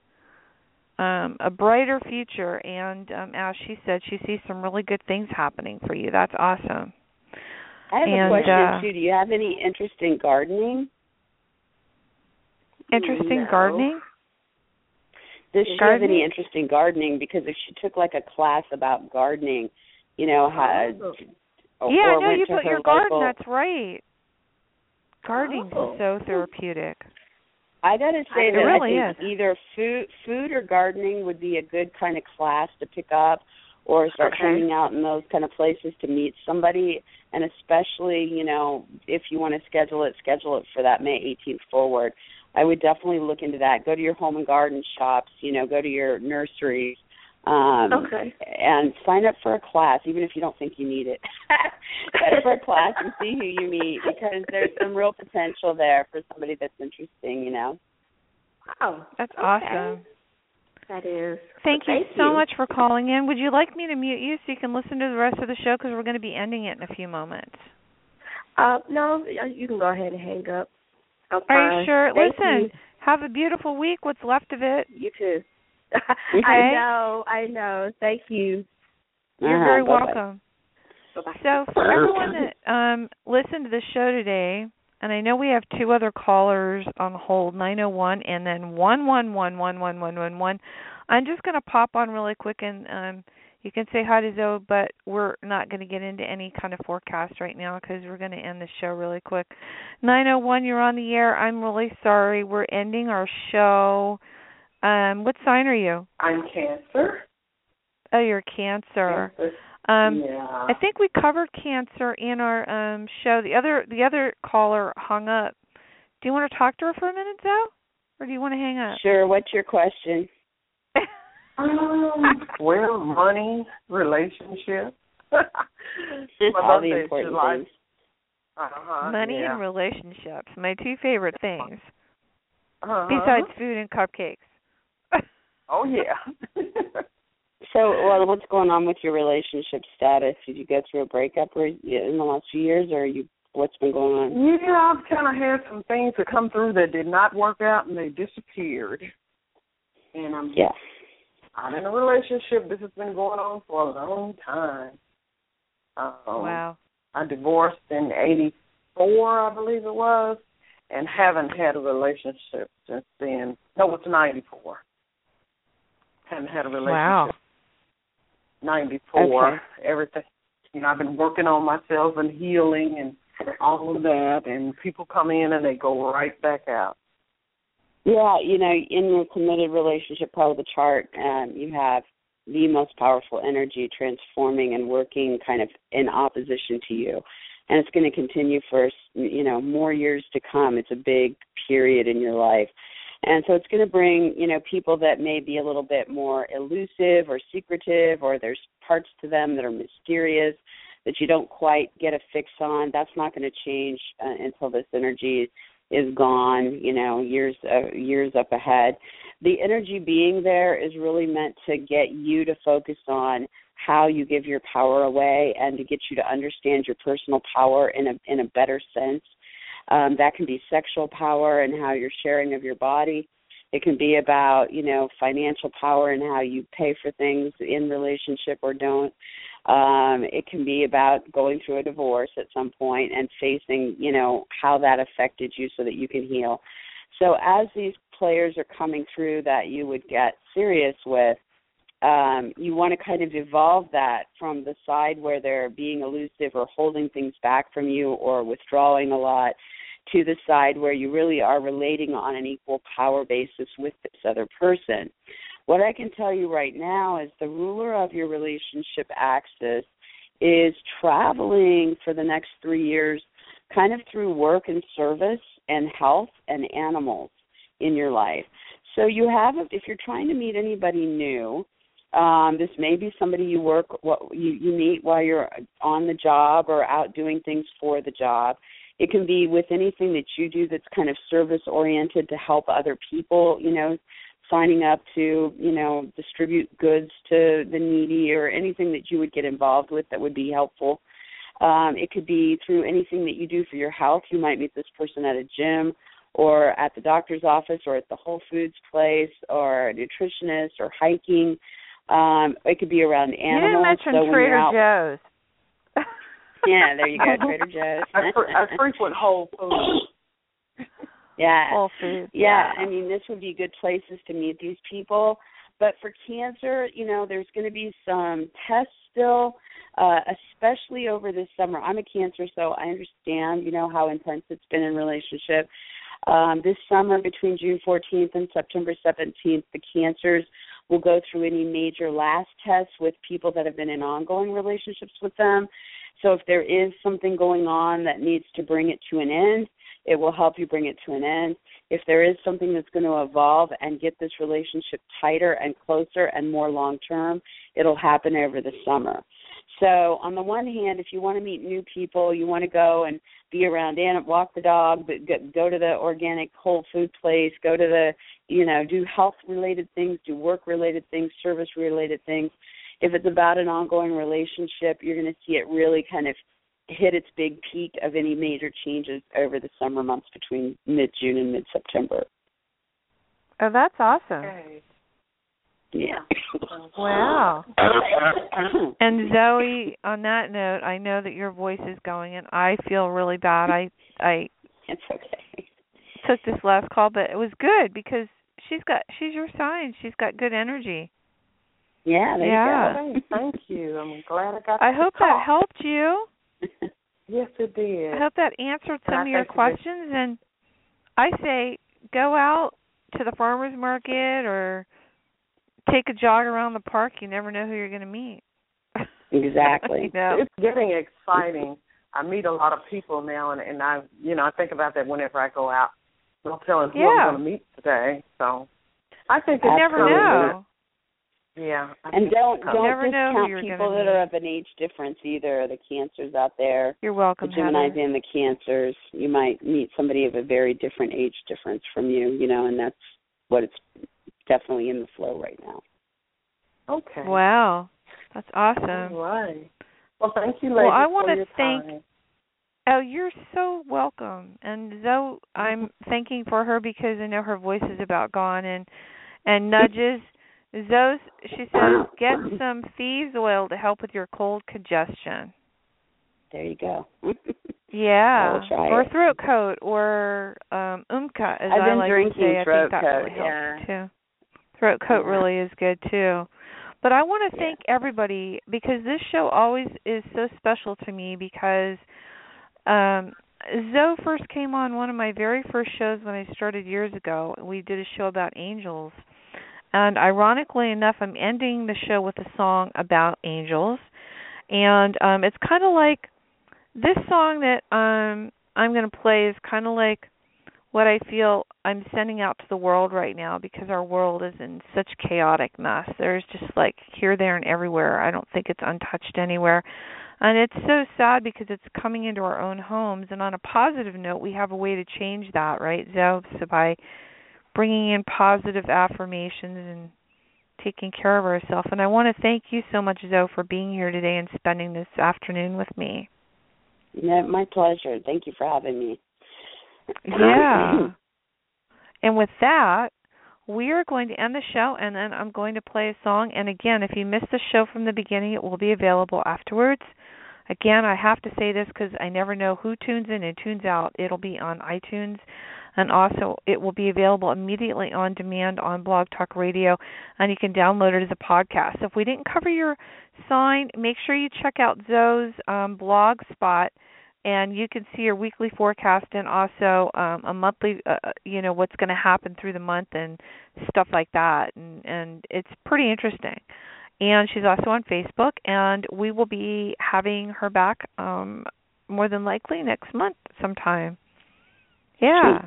um a brighter future and um as she said she sees some really good things happening for you that's awesome I have and, a question uh, too. Do you have any interest in gardening? Interesting no. gardening? Does she gardening? have any interest in gardening? Because if she took like a class about gardening, you know, how Oh. yeah, or no, you put her your garden. local, That's right. Gardening Oh. is so therapeutic. I gotta say It that really I think is. either food, food or gardening would be a good kind of class to pick up, or start Okay. hanging out in those kind of places to meet somebody. And especially, you know, if you want to schedule it, schedule it for that May 18th forward. I would definitely look into that. Go to your home and garden shops. You know, go to your nurseries. Um, Okay. And sign up for a class, even if you don't think you need it. sign up for a class and see who you meet because there's some real potential there for somebody that's interesting. You know. Wow. That's okay. awesome. That is. Thank, Well, you thank so much for calling in. Would you like me to mute you so you can listen to the rest of the show because we're going to be ending it in a few moments? Uh, no, you can go ahead and hang up. I'm Are fine. you sure? Thank Listen, you. have a beautiful week. What's left of it? You too. Okay. I know, I know. Thank you. You're Uh-huh, very bye-bye. welcome. Bye-bye. So for everyone that um listened to the show today, and I know we have two other callers on hold, 901 and then 11111111. I'm just going to pop on really quick and um, you can say hi to Zoe, but we're not going to get into any kind of forecast right now because we're going to end the show really quick. 901, you're on the air. I'm really sorry. We're ending our show. Um, what sign are you? I'm Cancer. Oh, you're Cancer. cancer um, yeah. I think we covered cancer in our um show. The other the other caller hung up. Do you want to talk to her for a minute, Zoe, or do you want to hang up? Sure. What's your question? Um, well, money, relationship. My All the important July. things. Uh-huh, Money yeah. and relationships, my two favorite things, uh-huh. besides food and cupcakes. Oh yeah. So, well, what's going on with your relationship status? Did you go through a breakup or in the last few years, or you? What's been going on? yeah, I've kind of had some things that come through that did not work out and they disappeared. And I'm Yeah. I'm in a relationship. This has been going on for a long time. Um, wow. I divorced in '84, I believe it was, and haven't had a relationship since then. No, it's '94. Haven't had a relationship. Wow. '94. Okay. Everything. You know, I've been working on myself and healing and all of that. And people come in and they go right back out. Yeah, you know, in your committed relationship part of the chart, um, you have the most powerful energy transforming and working kind of in opposition to you. And it's going to continue for, you know, more years to come. It's a big period in your life. And so it's going to bring, you know, people that may be a little bit more elusive or secretive or there's parts to them that are mysterious that you don't quite get a fix on. That's not going to change uh, until this energy is gone, you know, years uh, years up ahead. The energy being there is really meant to get you to focus on how you give your power away and to get you to understand your personal power in a in a better sense. Um, that can be sexual power and how you're sharing of your body. It can be about, you know, financial power and how you pay for things in relationship or don't. Um, it can be about going through a divorce at some point and facing, you know, how that affected you so that you can heal. So as these players are coming through that you would get serious with, um, you want to kind of evolve that from the side where they're being elusive or holding things back from you or withdrawing a lot to the side where you really are relating on an equal power basis with this other person. What I can tell you right now is the ruler of your relationship axis is traveling for the next three years kind of through work and service and health and animals in your life. So you have, if you're trying to meet anybody new, um, this may be somebody you work what you, you meet while you're on the job or out doing things for the job. It can be with anything that you do that's kind of service oriented to help other people, you know, signing up to, you know, distribute goods to the needy or anything that you would get involved with that would be helpful. Um, it could be through anything that you do for your health. You might meet this person at a gym or at the doctor's office or at the Whole Foods place or a nutritionist or hiking. Um, it could be around animals. You didn't mention so Trader out, Joe's. yeah, there you go, Trader Joe's. I, fre- I frequent Whole Foods. Yeah. Whole Foods. Yeah, I mean, this would be good places to meet these people. But for cancer, you know, there's going to be some tests still, uh, especially over this summer. I'm a cancer, so I understand, you know, how intense it's been in relationship. Um, this summer, between June 14th and September 17th, the cancers will go through any major last tests with people that have been in ongoing relationships with them. So if there is something going on that needs to bring it to an end, it will help you bring it to an end. If there is something that's going to evolve and get this relationship tighter and closer and more long term, it'll happen over the summer. So, on the one hand, if you want to meet new people, you want to go and be around and walk the dog, but go to the organic whole food place, go to the, you know, do health related things, do work related things, service related things. If it's about an ongoing relationship, you're going to see it really kind of hit its big peak of any major changes over the summer months between mid June and mid September. Oh, that's awesome. Okay. Yeah. Wow. and Zoe, on that note, I know that your voice is going and I feel really bad. I I It's okay. took this last call, but it was good because she's got she's your sign. She's got good energy. Yeah, there Yeah. you Thank, thank you. I'm glad I got I to hope talk. that helped you. Yes, it did. I hope that answered And I some of your think it did. questions and I say go out to the farmers market or take a jog around the park. You never know who you're going to meet. Exactly. you know? It's getting exciting. I meet a lot of people now, and and I, you know, I think about that whenever I go out. I'm telling who Yeah. I'm going to meet today. So I think You never coming. know. Yeah. I And don't don't never discount you're people that meet. are of an age difference either. The cancers out there, You're welcome. the Gemini's Heather. and the cancers. You might meet somebody of a very different age difference from you, you know, and that's what it's definitely in the flow right now. Okay. Wow. That's awesome. All right. Well, thank you, ladies. Well, I wanna thank- time. Oh, you're so welcome. And Zoe, I'm thanking for her because I know her voice is about gone and and nudges. Zoe, she says, get some thieves oil to help with your cold congestion. There you go. Yeah, I will try or it. throat coat or um Umcka, as I've I like drinking to say. throat I think that coat, really helps yeah. too. Throat coat really is good too. But I want to Yeah. thank everybody because this show always is so special to me because um Zoe first came on one of my very first shows when I started years ago. We did a show about angels. And ironically enough, I'm ending the show with a song about angels. And um it's kind of like this song that um I'm going to play is kind of like what I feel I'm sending out to the world right now because our world is in such chaotic mess. There's just like here, there, and everywhere. I don't think it's untouched anywhere. And it's so sad because it's coming into our own homes. And on a positive note, we have a way to change that, right, Zoe? So by bringing in positive affirmations and taking care of ourselves. And I want to thank you so much, Zoe, for being here today and spending this afternoon with me. Yeah, my pleasure. Thank you for having me. Yeah. and with that, we are going to end the show and then I'm going to play a song. And again, if you missed the show from the beginning, it will be available afterwards. Again, I have to say this because I never know who tunes in and tunes out. It'll be on iTunes and also it will be available immediately on demand on Blog Talk Radio and you can download it as a podcast. So if we didn't cover your sign, make sure you check out Zoe's um, blog spot and you can see your weekly forecast and also um, a monthly uh, uh you know what's going to happen through the month and stuff like that and and it's pretty interesting and she's also on Facebook and we will be having her back um more than likely next month sometime yeah.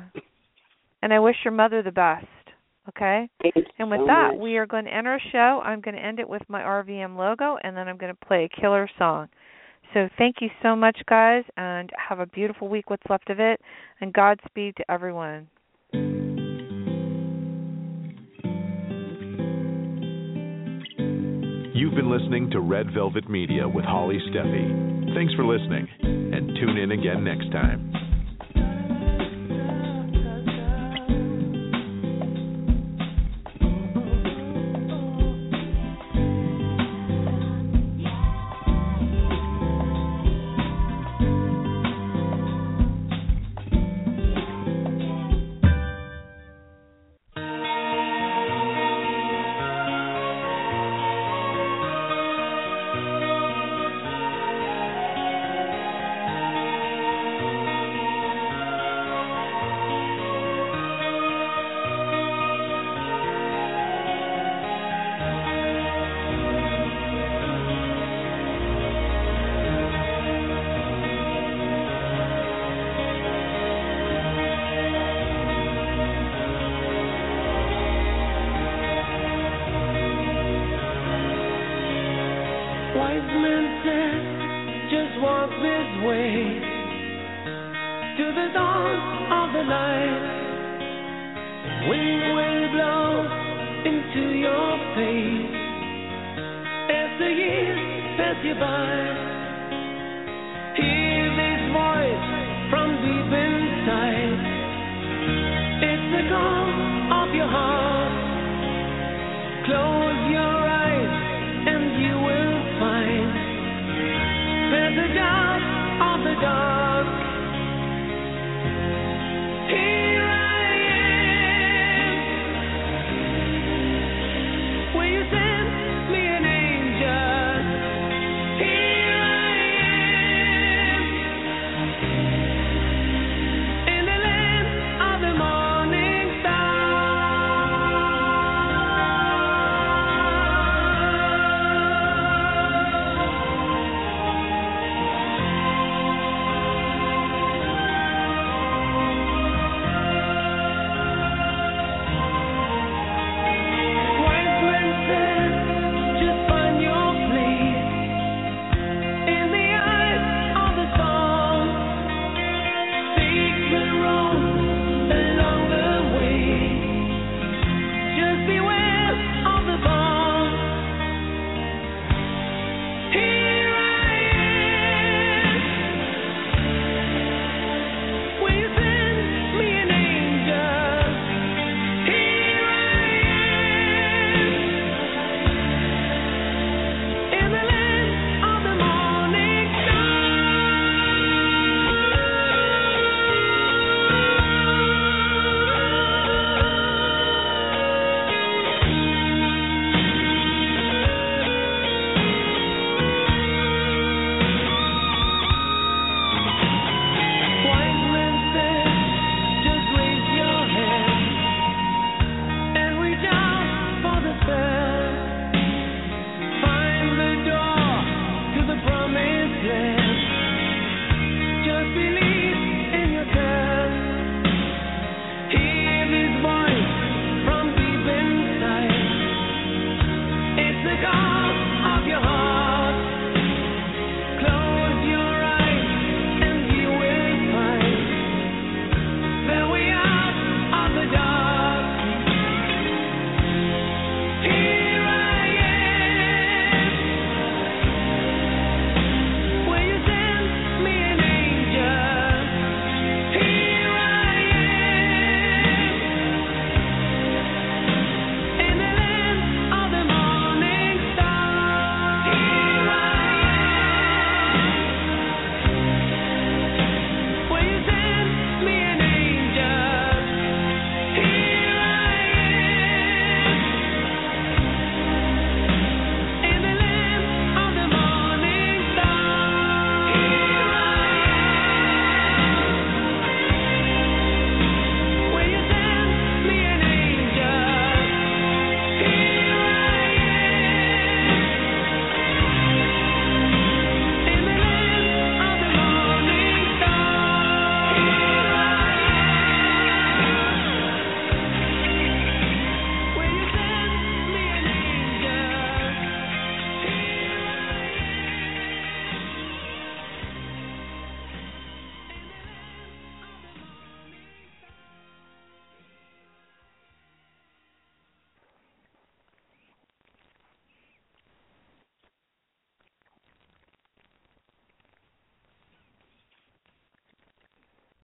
And I wish your mother the best. Okay? and with so that, much. we are going to end our show. I'm going to end it with my RVM logo, and then I'm going to play a killer song. So thank you so much, guys, and have a beautiful week, what's left of it, and Godspeed to everyone. You've been listening to Red Velvet Media with Holly Stephey. Thanks for listening, and tune in again next time.